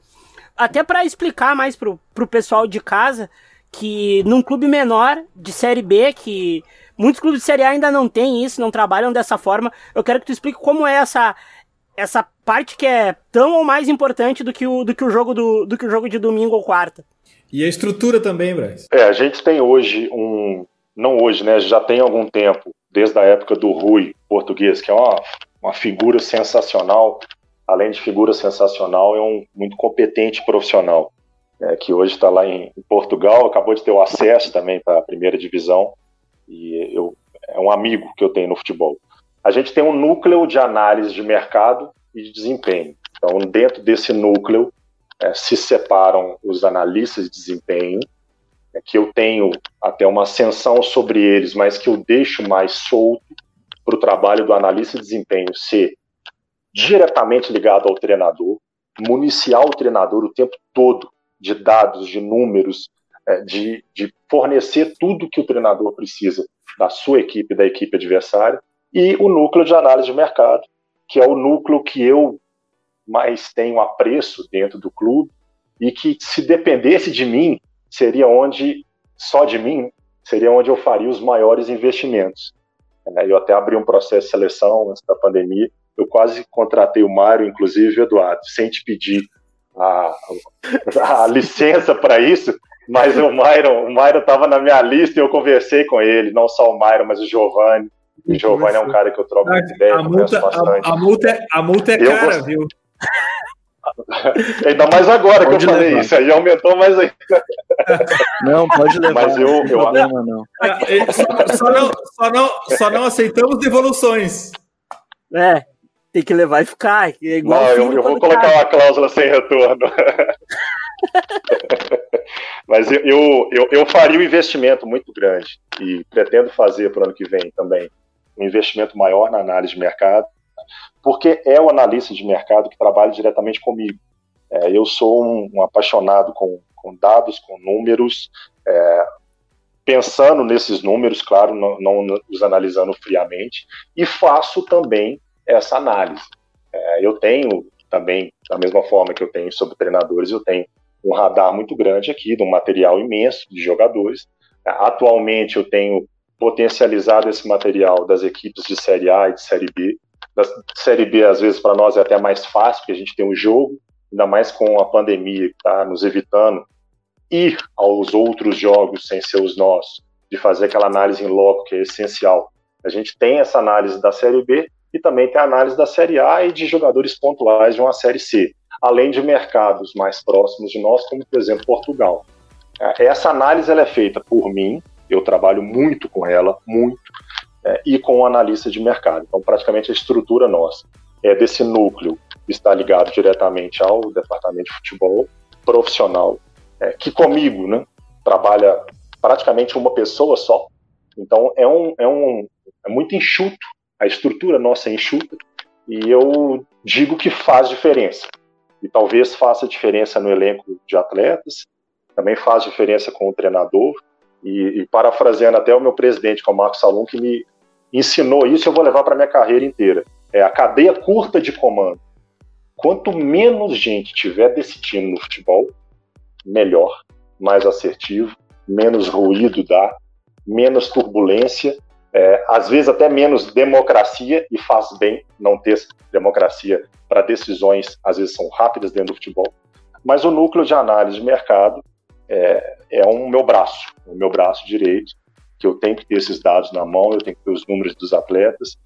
até para explicar mais pro, pro pessoal de casa que num clube menor de Série B, que muitos clubes de Série A ainda não têm isso, não trabalham dessa forma, eu quero que tu explique como é essa, essa parte que é tão ou mais importante do que o, do que o jogo do, do que o jogo de domingo ou quarta.
E a estrutura também, Braz.
É, a gente tem hoje um. Não hoje, né? Já tem algum tempo, desde a época do Rui português, que é uma, uma figura sensacional. Além de figura sensacional, é um muito competente profissional. É, que hoje está lá em, em, Portugal, acabou de ter o acesso também para a primeira divisão. E eu, é um amigo que eu tenho no futebol. A gente tem um núcleo de análise de mercado e de desempenho. Então, dentro desse núcleo, é, se separam os analistas de desempenho, que eu tenho até uma ascensão sobre eles, mas que eu deixo mais solto para o trabalho do analista de desempenho ser diretamente ligado ao treinador, municiar o treinador o tempo todo de dados, de números, é, de, de fornecer tudo que o treinador precisa da sua equipe, da equipe adversária, e o núcleo de análise de mercado, que é o núcleo que eu mais tenho apreço dentro do clube e que se dependesse de mim seria onde só de mim seria onde eu faria os maiores investimentos. É, eu até abri um processo de seleção antes da pandemia. Eu quase contratei o Mário, inclusive, Eduardo, sem te pedir a, a licença para isso, mas o Myron, o Myron estava na minha lista e eu conversei com ele, não só o Myron, mas o Giovanni. O Giovanni é um cara que eu troco muita ideia,
a multa, a, a, multa é, a multa é cara, gost... viu?
Ainda mais agora pode que eu levar. falei isso, aí aumentou mais ainda.
Não, pode levar.
Mas eu, eu...
Problema, não. Só, só, não, só, não, só não aceitamos devoluções.
É, tem que levar e ficar. É igual
não, eu, eu vou colocar uma cláusula sem retorno. Mas eu, eu, eu faria um investimento muito grande e pretendo fazer para o ano que vem também um investimento maior na análise de mercado porque é o analista de mercado que trabalha diretamente comigo. É, eu sou um, um apaixonado com, com, dados, com números, é, pensando nesses números, claro, não, não, os analisando friamente, e faço também essa análise. É, eu tenho também, da mesma forma que eu tenho sobre treinadores, eu tenho um radar muito grande aqui, de um material imenso de jogadores. Atualmente eu tenho potencializado esse material das equipes de Série A e de Série B da Série B, às vezes, para nós é até mais fácil, porque a gente tem um jogo, ainda mais com a pandemia que está nos evitando ir aos outros jogos sem ser os nossos, de fazer aquela análise em loco, que é essencial. A gente tem essa análise da Série B e também tem a análise da Série A e de jogadores pontuais de uma Série C, além de mercados mais próximos de nós, como, por exemplo, Portugal. Essa análise ela é feita por mim, eu trabalho muito com ela, muito, é, e com o analista de mercado. Então, praticamente a estrutura nossa é desse núcleo está ligado diretamente ao departamento de futebol profissional, é, que comigo né, trabalha praticamente uma pessoa só. Então, é, um, é, um, é muito enxuto, a estrutura nossa é enxuta, e eu digo que faz diferença. E talvez faça diferença no elenco de atletas, também faz diferença com o treinador, e, e parafraseando até o meu presidente, que é o Marcos Salum, que me ensinou isso, eu vou levar para minha carreira inteira. É a cadeia curta de comando. Quanto menos gente tiver decidindo no futebol, melhor, mais assertivo, menos ruído dá, menos turbulência, é, às vezes até menos democracia, e faz bem não ter democracia para decisões, às vezes são rápidas dentro do futebol. Mas o núcleo de análise de mercado é, é um meu braço, o meu braço direito, que eu tenho que ter esses dados na mão, eu tenho que ter os números dos atletas,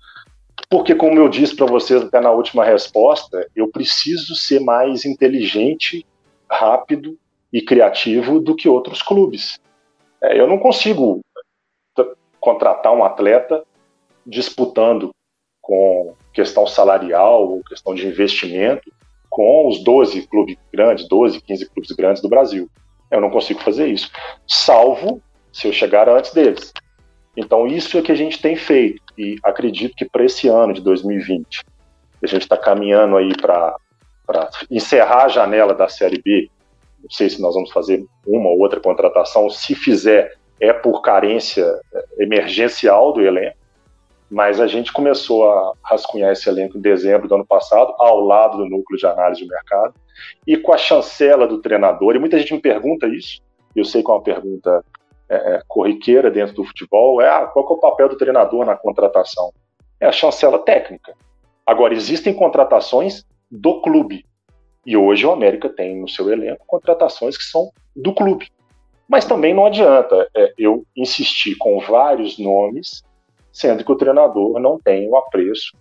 porque, como eu disse para vocês até na última resposta, eu preciso ser mais inteligente, rápido e criativo do que outros clubes. É, eu não consigo contratar um atleta disputando com questão salarial ou questão de investimento com os 12 clubes grandes, 12, 15 clubes grandes do Brasil. Eu não consigo fazer isso, salvo se eu chegar antes deles. Então, isso é que a gente tem feito, e acredito que para esse ano de 2020, a gente está caminhando aí para encerrar a janela da Série B. Não sei se nós vamos fazer uma ou outra contratação, se fizer, é por carência é, emergencial do elenco, mas a gente começou a rascunhar esse elenco em dezembro do ano passado, ao lado do núcleo de análise de mercado, e com a chancela do treinador, e muita gente me pergunta isso, eu sei que é uma pergunta é, é, corriqueira dentro do futebol, é ah, qual é o papel do treinador na contratação? É a chancela técnica. Agora, existem contratações do clube. E hoje o América tem no seu elenco contratações que são do clube. Mas também não adianta é, eu insistir com vários nomes, sendo que o treinador não tem o apreço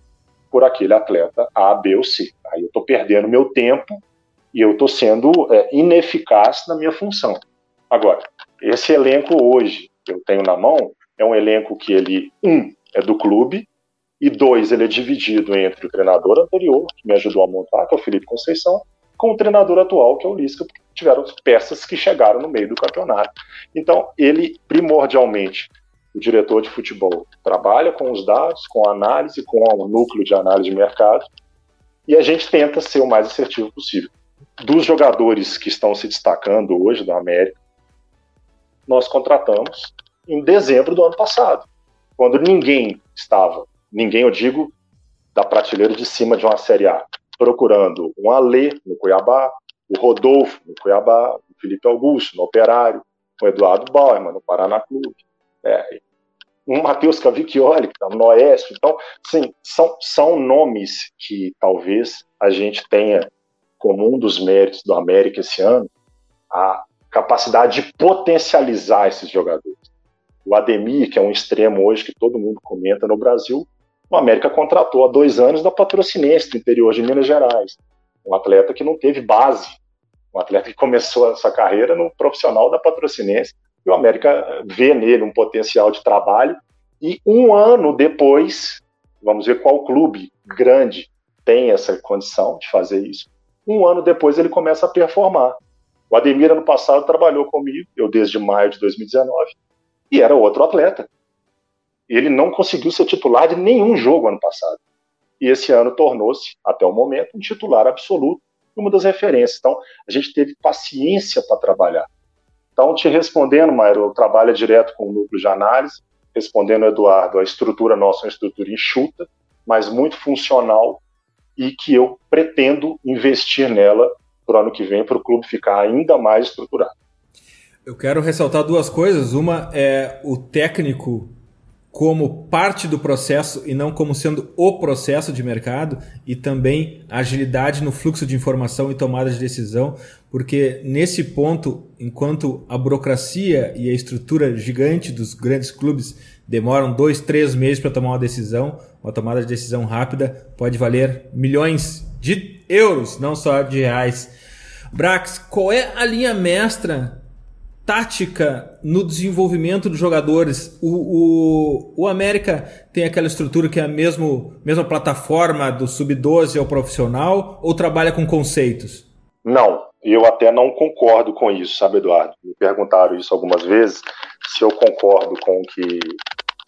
por aquele atleta A, B ou C. Aí eu estou perdendo meu tempo e eu estou sendo é, ineficaz na minha função. Agora, esse elenco hoje que eu tenho na mão é um elenco que ele, um, é do clube, e dois, ele é dividido entre o treinador anterior, que me ajudou a montar, que é o Felipe Conceição, com o treinador atual, que é o Lisca, porque tiveram peças que chegaram no meio do campeonato. Então, ele, primordialmente, o diretor de futebol, trabalha com os dados, com a análise, com o núcleo de análise de mercado, e a gente tenta ser o mais assertivo possível. Dos jogadores que estão se destacando hoje da América, nós contratamos em dezembro do ano passado, quando ninguém estava, ninguém eu digo, da prateleira de cima de uma Série A, procurando um Alê no Cuiabá, o Rodolfo no Cuiabá, o Felipe Augusto no Operário, o Eduardo Bauerman no Paraná Clube, é, um Matheus Cavicchioli que está no Oeste. Então, sim, são, são nomes que talvez a gente tenha como um dos méritos do América esse ano, a capacidade de potencializar esses jogadores. O Ademir, que é um extremo hoje que todo mundo comenta no Brasil, o América contratou há dois anos da Patrocinense, do interior de Minas Gerais. Um atleta que não teve base, um atleta que começou a sua carreira no profissional da Patrocinense, e o América vê nele um potencial de trabalho, e um ano depois, vamos ver qual clube grande tem essa condição de fazer isso, um ano depois ele começa a performar. O Ademir, ano passado, trabalhou comigo, eu desde maio de 2019, e era outro atleta. Ele não conseguiu ser titular de nenhum jogo ano passado. E esse ano tornou-se, até o momento, um titular absoluto, uma das referências. Então, a gente teve paciência para trabalhar. Então, te respondendo, Mauro, eu trabalho direto com o núcleo de análise, respondendo Eduardo, a estrutura nossa é uma estrutura enxuta, mas muito funcional e que eu pretendo investir nela para o ano que vem, para o clube ficar ainda mais estruturado.
Eu quero ressaltar duas coisas. Uma é o técnico como parte do processo e não como sendo o processo de mercado, e também agilidade no fluxo de informação e tomada de decisão, porque nesse ponto, enquanto a burocracia e a estrutura gigante dos grandes clubes demoram dois, três meses para tomar uma decisão, uma tomada de decisão rápida pode valer milhões de euros, não só de reais. Brax, qual é a linha mestra tática no desenvolvimento dos jogadores? O, o, o América tem aquela estrutura que é a mesmo, mesma plataforma do sub-12 ao profissional ou trabalha com conceitos?
Não, eu até não concordo com isso, sabe, Eduardo? Me perguntaram isso algumas vezes, se eu concordo com o que,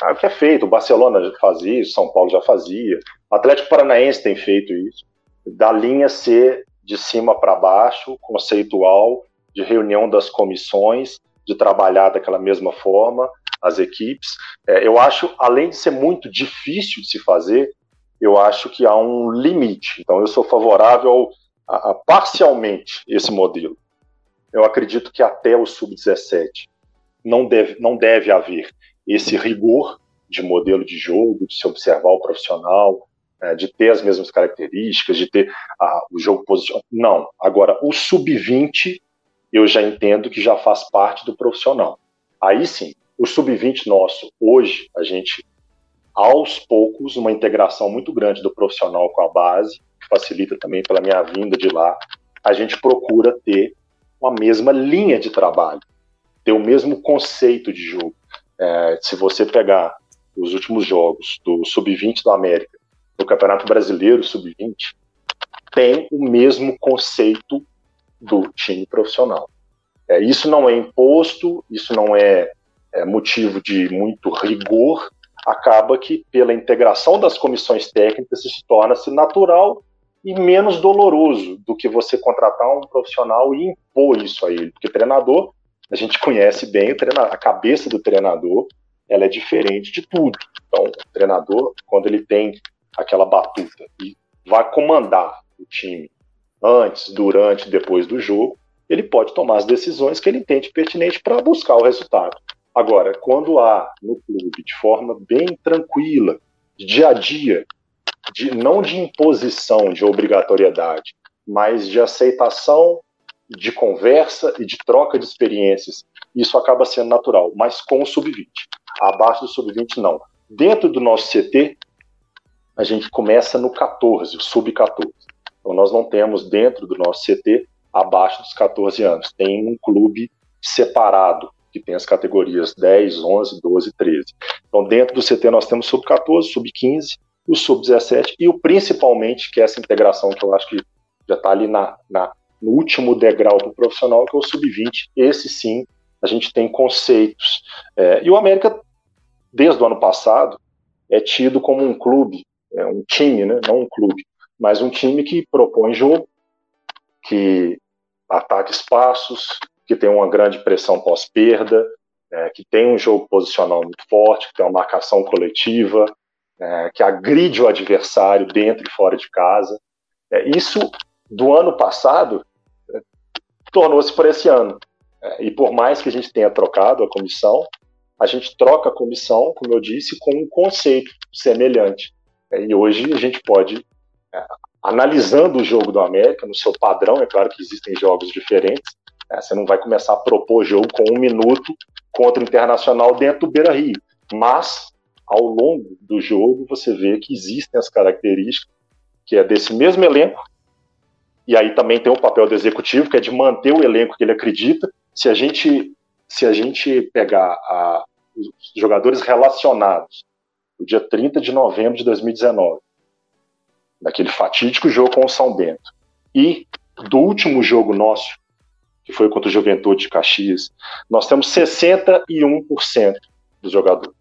ah, que é feito. O Barcelona já fazia isso, São Paulo já fazia, o Atlético Paranaense tem feito isso, da linha ser de cima para baixo, conceitual, de reunião das comissões, de trabalhar daquela mesma forma, as equipes. É, eu acho, além de ser muito difícil de se fazer, eu acho que há um limite. Então, eu sou favorável a, a parcialmente esse modelo. Eu acredito que até o sub-17 não deve, não deve haver esse rigor de modelo de jogo, de se observar o profissional, é, de ter as mesmas características, de ter a, o jogo posicionado. Não. Agora, o sub-20 eu já entendo que já faz parte do profissional. Aí sim, o sub-20 nosso, hoje, a gente, aos poucos, uma integração muito grande do profissional com a base, que facilita também pela minha vinda de lá, a gente procura ter uma mesma linha de trabalho, ter o mesmo conceito de jogo. É, se você pegar os últimos jogos do sub-20 da América, do Campeonato Brasileiro sub-20, tem o mesmo conceito do time profissional. É, isso não é imposto, isso não é, é motivo de muito rigor, acaba que pela integração das comissões técnicas se torna-se natural e menos doloroso do que você contratar um profissional e impor isso a ele, porque treinador a gente conhece bem a cabeça do treinador, ela é diferente de tudo. Então, o treinador, quando ele tem aquela batuta e vai comandar o time antes, durante, depois do jogo, ele pode tomar as decisões que ele entende pertinente para buscar o resultado. Agora, quando há no clube, de forma bem tranquila, dia a dia, de, não de imposição, de obrigatoriedade, mas de aceitação, de conversa e de troca de experiências, isso acaba sendo natural, mas com o sub-20. Abaixo do sub-20, não. Dentro do nosso CT, a gente começa no 14, o sub-14. Então, nós não temos dentro do nosso CT abaixo dos 14 anos. Tem um clube separado, que tem as categorias 10, 11, 12 13. Então, dentro do CT, nós temos sub-14, sub-15, o sub-17 e o principalmente, que é essa integração que eu acho que já está ali na, na, no último degrau do profissional, que é o sub-20. Esse sim, a gente tem conceitos. É, e o América, desde o ano passado, é tido como um clube, é um time, né, não um clube, mas um time que propõe jogo, que ataca espaços, que tem uma grande pressão pós-perda, é, que tem um jogo posicional muito forte, que tem uma marcação coletiva, é, que agride o adversário dentro e fora de casa. É, isso, do ano passado, é, tornou-se para esse ano. É, e por mais que a gente tenha trocado a comissão, a gente troca a comissão, como eu disse, com um conceito semelhante. É, e hoje a gente pode, analisando o jogo do América, no seu padrão, é claro que existem jogos diferentes, você não vai começar a propor jogo com um minuto contra o Internacional dentro do Beira Rio. Mas, ao longo do jogo, você vê que existem as características que é desse mesmo elenco, e aí também tem o papel do executivo, que é de manter o elenco que ele acredita. Se a gente, se a gente pegar a, os jogadores relacionados no dia 30 de novembro de 2019, daquele fatídico jogo com o São Bento, e do último jogo nosso, que foi contra o Juventude de Caxias, nós temos 61% dos jogadores.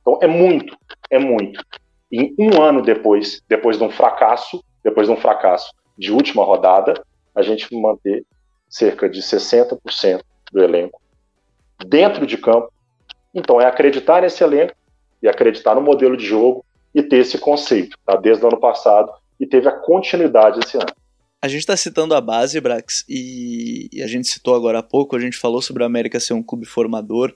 Então é muito, é muito. Em um ano depois, depois de um fracasso, depois de um fracasso de última rodada, a gente manter cerca de 60% do elenco dentro de campo. Então é acreditar nesse elenco e acreditar no modelo de jogo e ter esse conceito, tá? desde o ano passado e teve a continuidade esse ano.
A gente está citando a base, Brax, e, a gente citou agora há pouco, a gente falou sobre o América ser um clube formador,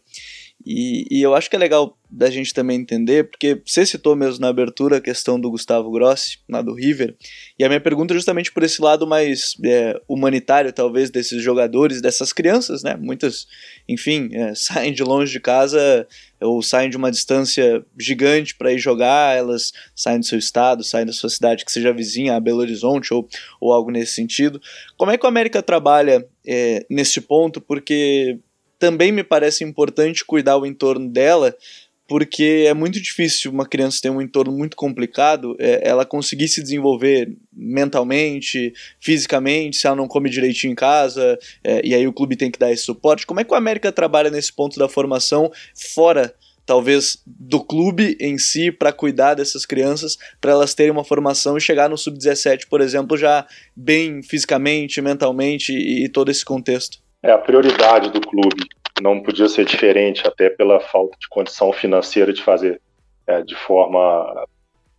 e, e, eu acho que é legal da gente também entender, porque você citou mesmo na abertura a questão do Gustavo Grossi, lá do River, e a minha pergunta é justamente por esse lado mais é, humanitário, talvez, desses jogadores, dessas crianças, né? Muitas, enfim, é, saem de longe de casa ou saem de uma distância gigante para ir jogar, elas saem do seu estado, saem da sua cidade que seja vizinha a Belo Horizonte ou, ou algo nesse sentido. Como é que o América trabalha é, nesse ponto? Porque também me parece importante cuidar o entorno dela, porque é muito difícil uma criança ter um entorno muito complicado, é, ela conseguir se desenvolver mentalmente, fisicamente, se ela não come direitinho em casa, é, e aí o clube tem que dar esse suporte. Como é que o América trabalha nesse ponto da formação fora talvez do clube em si para cuidar dessas crianças, para elas terem uma formação e chegar no sub-17, por exemplo, já bem fisicamente, mentalmente e, e todo esse contexto?
É a prioridade do clube. Não podia ser diferente, até pela falta de condição financeira de fazer é, de forma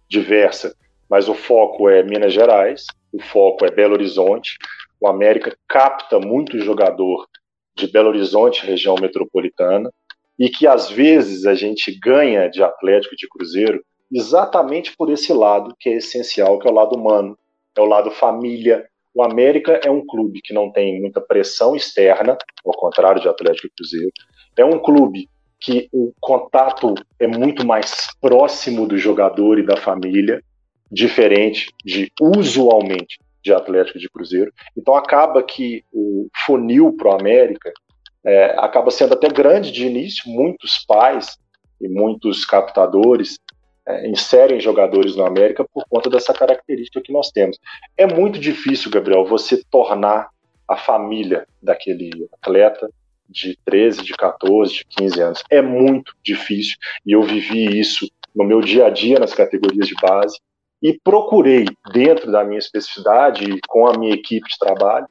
diversa. Mas o foco é Minas Gerais, o foco é Belo Horizonte. O América capta muito jogador de Belo Horizonte, região metropolitana, e que às vezes a gente ganha de Atlético de Cruzeiro exatamente por esse lado que é essencial, que é o lado humano, é o lado família, o América é um clube que não tem muita pressão externa, ao contrário de Atlético e Cruzeiro. É um clube que o contato é muito mais próximo do jogador e da família, diferente de usualmente de Atlético e de Cruzeiro. Então acaba que o funil para o América é, acaba sendo até grande de início. Muitos pais e muitos captadores é, inserem jogadores no América por conta dessa característica que nós temos. É muito difícil, Gabriel, você tornar a família daquele atleta de 13, de 14, de 15 anos. É muito difícil e eu vivi isso no meu dia a dia nas categorias de base e procurei, dentro da minha especificidade e com a minha equipe de trabalho,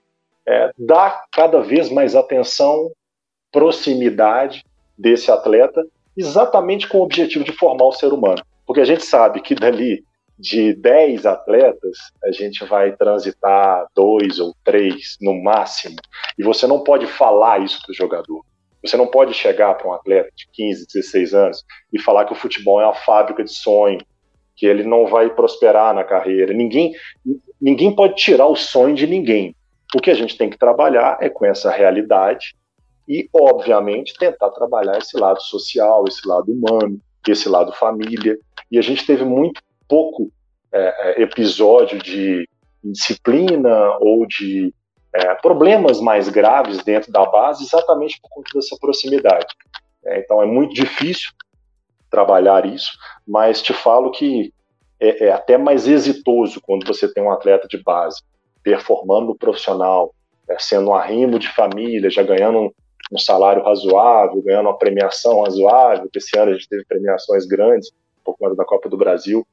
é, dar cada vez mais atenção, proximidade desse atleta, exatamente com o objetivo de formar o ser humano. Porque a gente sabe que dali de 10 atletas, a gente vai transitar dois ou três no máximo. E você não pode falar isso para o jogador. Você não pode chegar para um atleta de 15, 16 anos e falar que o futebol é uma fábrica de sonho, que ele não vai prosperar na carreira. Ninguém, ninguém pode tirar o sonho de ninguém. O que a gente tem que trabalhar é com essa realidade e, obviamente, tentar trabalhar esse lado social, esse lado humano, esse lado família. E a gente teve muito pouco é, é episódio de disciplina ou de é, problemas mais graves dentro da base, exatamente por conta dessa proximidade. É, então é muito difícil trabalhar isso, mas te falo que é, é, até mais exitoso quando você tem um atleta de base performando no profissional, é, sendo um arrimo de família, já ganhando um, um, salário razoável, ganhando uma premiação razoável, esse ano a gente teve premiações grandes por conta da Copa do Brasil,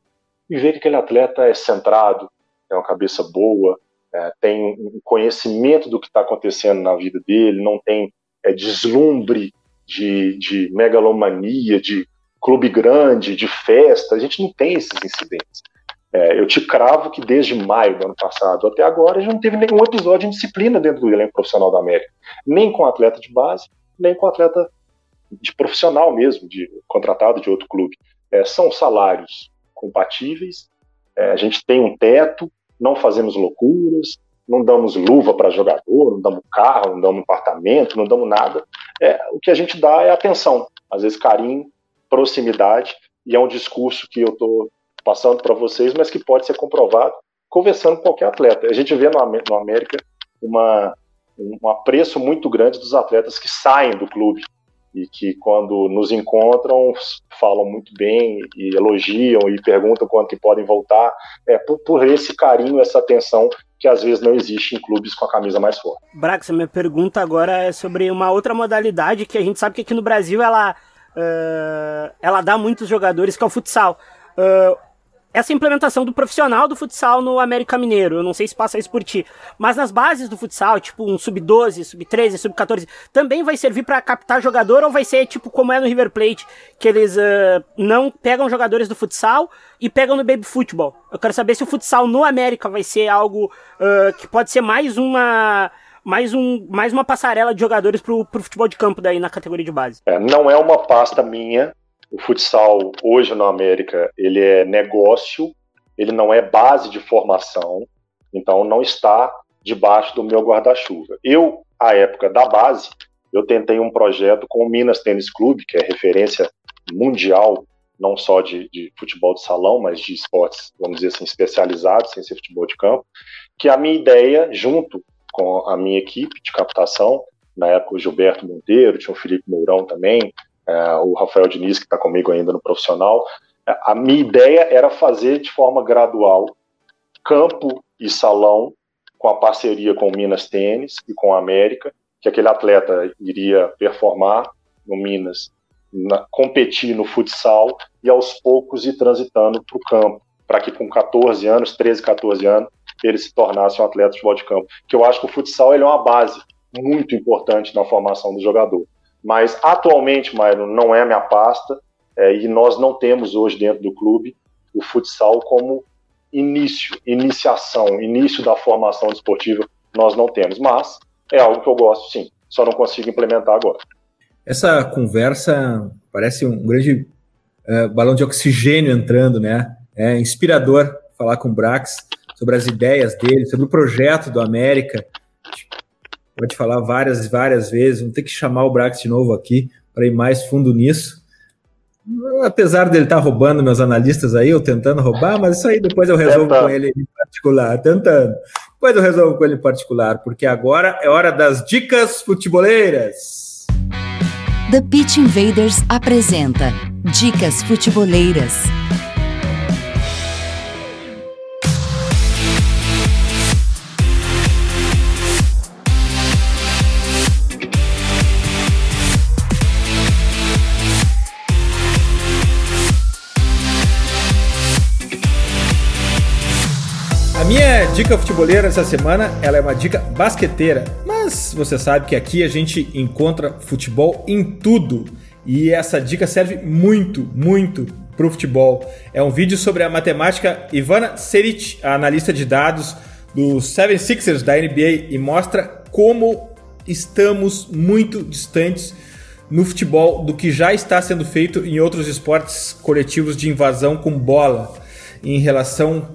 e ver que aquele atleta é centrado, é uma cabeça boa, é, tem um conhecimento do que está acontecendo na vida dele, não tem é, deslumbre de, de megalomania, de clube grande, de festa, a gente não tem esses incidentes. É, eu te cravo que desde maio do ano passado até agora a gente não teve nenhum episódio de disciplina dentro do elenco profissional da América, nem com atleta de base, nem com atleta de profissional mesmo, de contratado de outro clube. É, são salários compatíveis, é, a gente tem um teto, não fazemos loucuras, não damos luva para jogador, não damos carro, não damos apartamento, não damos nada. É, o que a gente dá é atenção, às vezes carinho, proximidade, e é um discurso que eu estou passando para vocês, mas que pode ser comprovado conversando com qualquer atleta. A gente vê no, no América uma, um apreço muito grande dos atletas que saem do clube e que quando nos encontram falam muito bem e elogiam e perguntam quando que podem voltar, é por, por, esse carinho, essa atenção que às vezes não existe em clubes com a camisa mais forte.
Brax, minha pergunta agora é sobre uma outra modalidade que a gente sabe que aqui no Brasil ela, uh, ela dá muitos jogadores, que é o futsal. Essa implementação do profissional do futsal no América Mineiro. Eu não sei se passa isso por ti. Mas nas bases do futsal, tipo um sub-12, sub-13, sub-14, também vai servir para captar jogador ou vai ser tipo como é no River Plate, que eles uh, não pegam jogadores do futsal e pegam no baby futebol. Eu quero saber se o futsal no América vai ser algo uh, que pode ser mais uma mais, um, mais uma passarela de jogadores pro, pro futebol de campo daí na categoria de base.
É, não é uma pasta minha, o futsal hoje na América ele é negócio, ele não é base de formação, então não está debaixo do meu guarda-chuva. Eu, à época da base, eu tentei um projeto com o Minas Tênis Clube, que é referência mundial, não só de, de, futebol de salão, mas de esportes, vamos dizer assim, especializados, sem ser futebol de campo, que a minha ideia, junto com a minha equipe de captação, na época o Gilberto Monteiro, tinha o Felipe Mourão também, o Rafael Diniz, que está comigo ainda no profissional. É, a minha ideia era fazer de forma gradual campo e salão com a parceria com o Minas Tênis e com a América, que aquele atleta iria performar no Minas, na, competir no futsal e aos poucos ir transitando para o campo, para que com 14 anos, 13, 14 anos, ele se tornasse um atleta de futebol de campo. Que eu acho que o futsal ele é uma base muito importante na formação do jogador. Mas atualmente, Mauro, não é a minha pasta é, e nós não temos hoje dentro do clube o futsal como início, iniciação, início da formação desportiva, nós não temos. Mas é algo que eu gosto sim, só não consigo implementar agora.
Essa conversa parece um grande é, balão de oxigênio entrando, né? É inspirador falar com o Brax sobre as ideias dele, sobre o projeto do América pode falar várias várias vezes. Vamos ter que chamar o Brax de novo aqui para ir mais fundo nisso. Apesar dele estar tá roubando meus analistas aí, ou tentando roubar, mas isso aí depois eu resolvo com ele em particular, tentando. Depois eu resolvo com ele em particular, porque agora é hora das dicas futeboleiras.
The Pitch Invaders apresenta Dicas Futeboleiras.
Dica futeboleira essa semana, ela é uma dica basqueteira, mas você sabe que aqui a gente encontra futebol em tudo. E essa dica serve muito, muito para o futebol. É um vídeo sobre a matemática Ivana Seric, a analista de dados dos Seven Sixers da NBA, e mostra como estamos muito distantes no futebol do que já está sendo feito em outros esportes coletivos de invasão com bola, em relação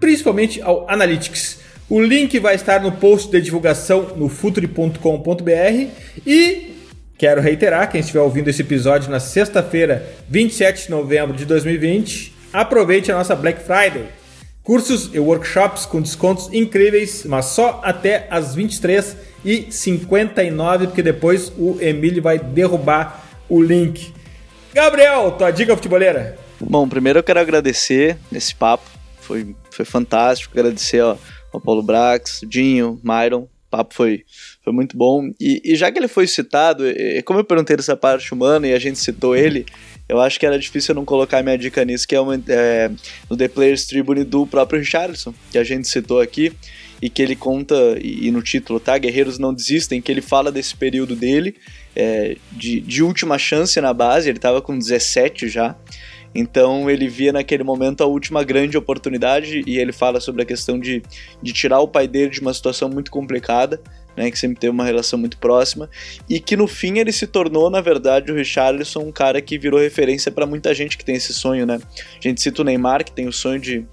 principalmente ao Analytics. O link vai estar no post de divulgação no futuri.com.br e quero reiterar, quem estiver ouvindo esse episódio na sexta-feira, 27 de novembro de 2020, aproveite a nossa Black Friday. Cursos e workshops com descontos incríveis, mas só até as 23 e 59, porque depois o Emílio vai derrubar o link. Gabriel, tua dica futeboleira?
Bom, primeiro eu quero agradecer esse papo, foi, foi fantástico, agradecer ó, ao Paulo Brax, Dinho, Myron, o papo foi, foi muito bom. E, e já que ele foi citado, como eu perguntei dessa parte humana e a gente citou ele, eu acho que era difícil eu não colocar minha dica nisso, que é, uma, é no The Players Tribune do próprio Richardson, que a gente citou aqui, e que ele conta, e, e no título, tá? Guerreiros Não Desistem, que ele fala desse período dele, é, de, de última chance na base, ele estava com 17 já, então ele via naquele momento a última grande oportunidade e ele fala sobre a questão de, de tirar o pai dele de uma situação muito complicada né, que sempre teve uma relação muito próxima, e que no fim ele se tornou, na verdade, o Richarlison um cara que virou referência para muita gente que tem esse sonho, né? A gente cita o Neymar, que tem o sonho de,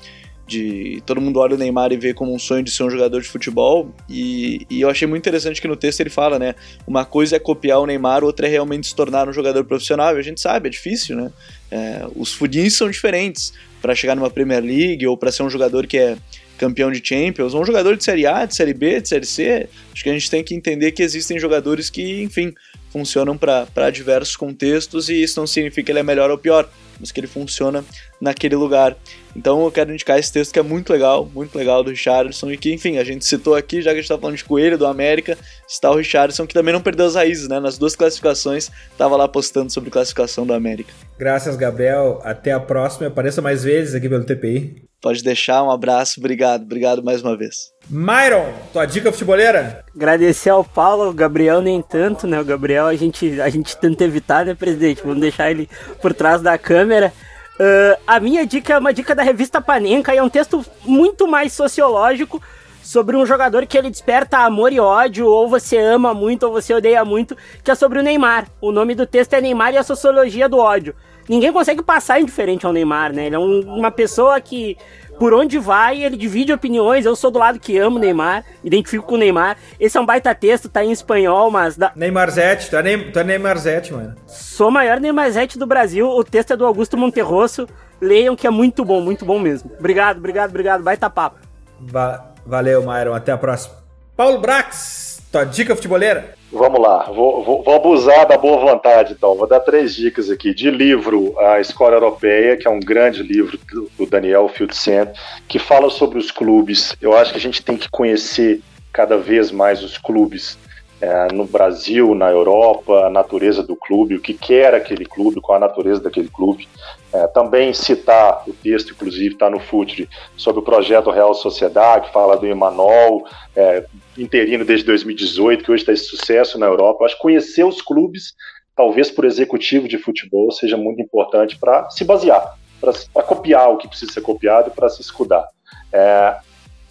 de todo mundo olha o Neymar e vê como um sonho de ser um jogador de futebol. E, e, eu achei muito interessante que no texto ele fala, né, uma coisa é copiar o Neymar, outra é realmente se tornar um jogador profissional, e a gente sabe, é difícil, né, é, os fudins são diferentes. Para chegar numa Premier League ou para ser um jogador que é campeão de Champions, ou um jogador de Série A, de Série B, de Série C. Acho que a gente tem que entender que existem jogadores que, enfim, funcionam para diversos contextos e isso não significa que ele é melhor ou pior, mas que ele funciona naquele lugar. Então eu quero indicar esse texto que é muito legal, muito legal do Richardson e que, enfim, a gente citou aqui, já que a gente está falando de Coelho, do América, está o Richardson, que também não perdeu as raízes, né? Nas duas classificações, estava lá postando sobre classificação do América.
Graças, Gabriel. Até a próxima. Apareça mais vezes aqui pelo TPI.
Pode deixar, um abraço, obrigado, obrigado mais uma vez.
Myron, tua dica futeboleira?
Agradecer ao Paulo, o Gabriel nem tanto, né? O Gabriel a gente, a gente tenta evitar, né, presidente? Vamos deixar ele por trás da câmera. Uh, a minha dica é uma dica da revista Panenka e é um texto muito mais sociológico sobre um jogador que ele desperta amor e ódio, ou você ama muito ou você odeia muito, que é sobre o Neymar. O nome do texto é Neymar e a Sociologia do Ódio ninguém consegue passar indiferente ao Neymar, né? Ele é um, uma pessoa que, por onde vai, ele divide opiniões. Eu sou do lado que amo Neymar, identifico com o Neymar. Esse é um baita texto, tá em espanhol, mas. Da...
Neymarzete, tu é, Ney, tu é Neymarzete, mano.
Sou o maior Neymarzete do Brasil. O texto é do Augusto Monterrosso. Leiam que é muito bom, muito bom mesmo. Obrigado, obrigado, obrigado. Baita papo.
Va valeu, Myron. Até a próxima. Paulo Brax, tua dica futeboleira?
Vamos lá, vou, vou, vou, abusar da boa vontade, então. Vou dar três dicas aqui. De livro, A Escola Europeia, que é um grande livro do, Daniel Fieldsen, que fala sobre os clubes. Eu acho que a gente tem que conhecer cada vez mais os clubes é, no Brasil, na Europa, a natureza do clube, o que quer aquele clube, qual a natureza daquele clube. É, também citar o texto, inclusive, está no FUTRE, sobre o projeto Real Sociedade, que fala do Emanuel, é, interino desde 2018, que hoje está esse sucesso na Europa. Acho que conhecer os clubes, talvez por executivo de futebol, seja muito importante para se basear, para copiar o que precisa ser copiado e para se escudar. É,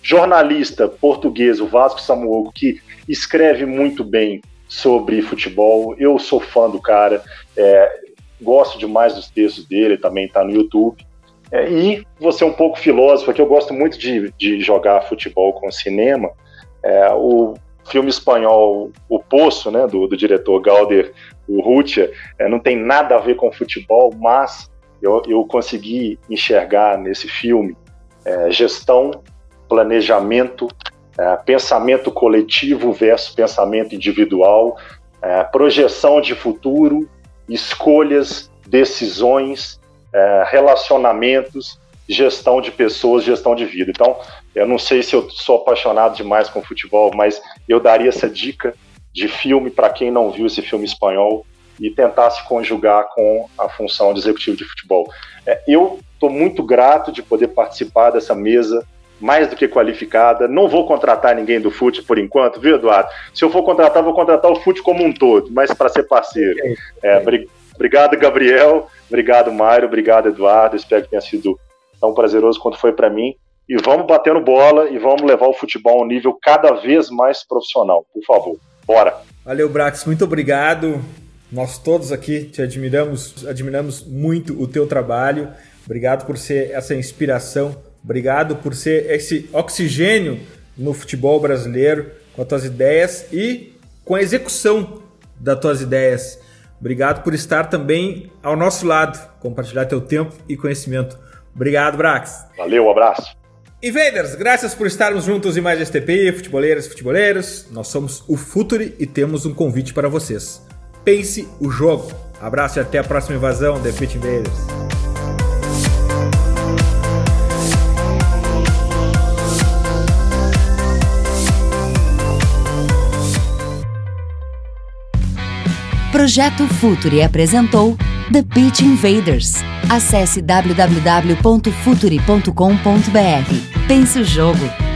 jornalista português, o Vasco Samuoco, que escreve muito bem sobre futebol. Eu sou fã do cara, é, gosto demais dos textos dele, também está no YouTube. É, e você é um pouco filósofo, que eu gosto muito de, de jogar futebol com cinema. É, o filme espanhol O Poço, né, do, do diretor Galder Urrutia, é, não tem nada a ver com futebol, mas eu, eu consegui enxergar nesse filme é, gestão, planejamento, é, pensamento coletivo versus pensamento individual, é, projeção de futuro, escolhas, decisões, é, relacionamentos gestão de pessoas, gestão de vida. Então, eu não sei se eu sou apaixonado demais com futebol, mas eu daria essa dica de filme para quem não viu esse filme espanhol e tentar se conjugar com a função de executivo de futebol. É, eu estou muito grato de poder participar dessa mesa mais do que qualificada. Não vou contratar ninguém do FUT por enquanto, viu, Eduardo? Se eu for contratar, vou contratar o FUT como um todo, mas para ser parceiro. É, Obrigado, Gabriel. Obrigado, Mário. Obrigado, Eduardo. Espero que tenha sido tão prazeroso quanto foi para mim. E vamos batendo bola e vamos levar o futebol a um nível cada vez mais profissional, por favor. Bora.
Valeu, Brax. Muito obrigado. Nós todos aqui te admiramos, admiramos muito o teu trabalho. Obrigado por ser essa inspiração. Obrigado por ser esse oxigênio no futebol brasileiro com as tuas ideias e com a execução das tuas ideias. Obrigado por estar também ao nosso lado, compartilhar teu tempo e conhecimento. Obrigado, Brax.
Valeu, um abraço.
Invaders, graças por estarmos juntos em mais STP, futeboleiras e futeboleiros. Nós somos o Futuri e temos um convite para vocês. Pense o jogo. Abraço e até a próxima invasão, The Pit Invaders.
Projeto Futuri apresentou The Pitch Invaders. Acesse www.futuri.com.br. Pense o jogo.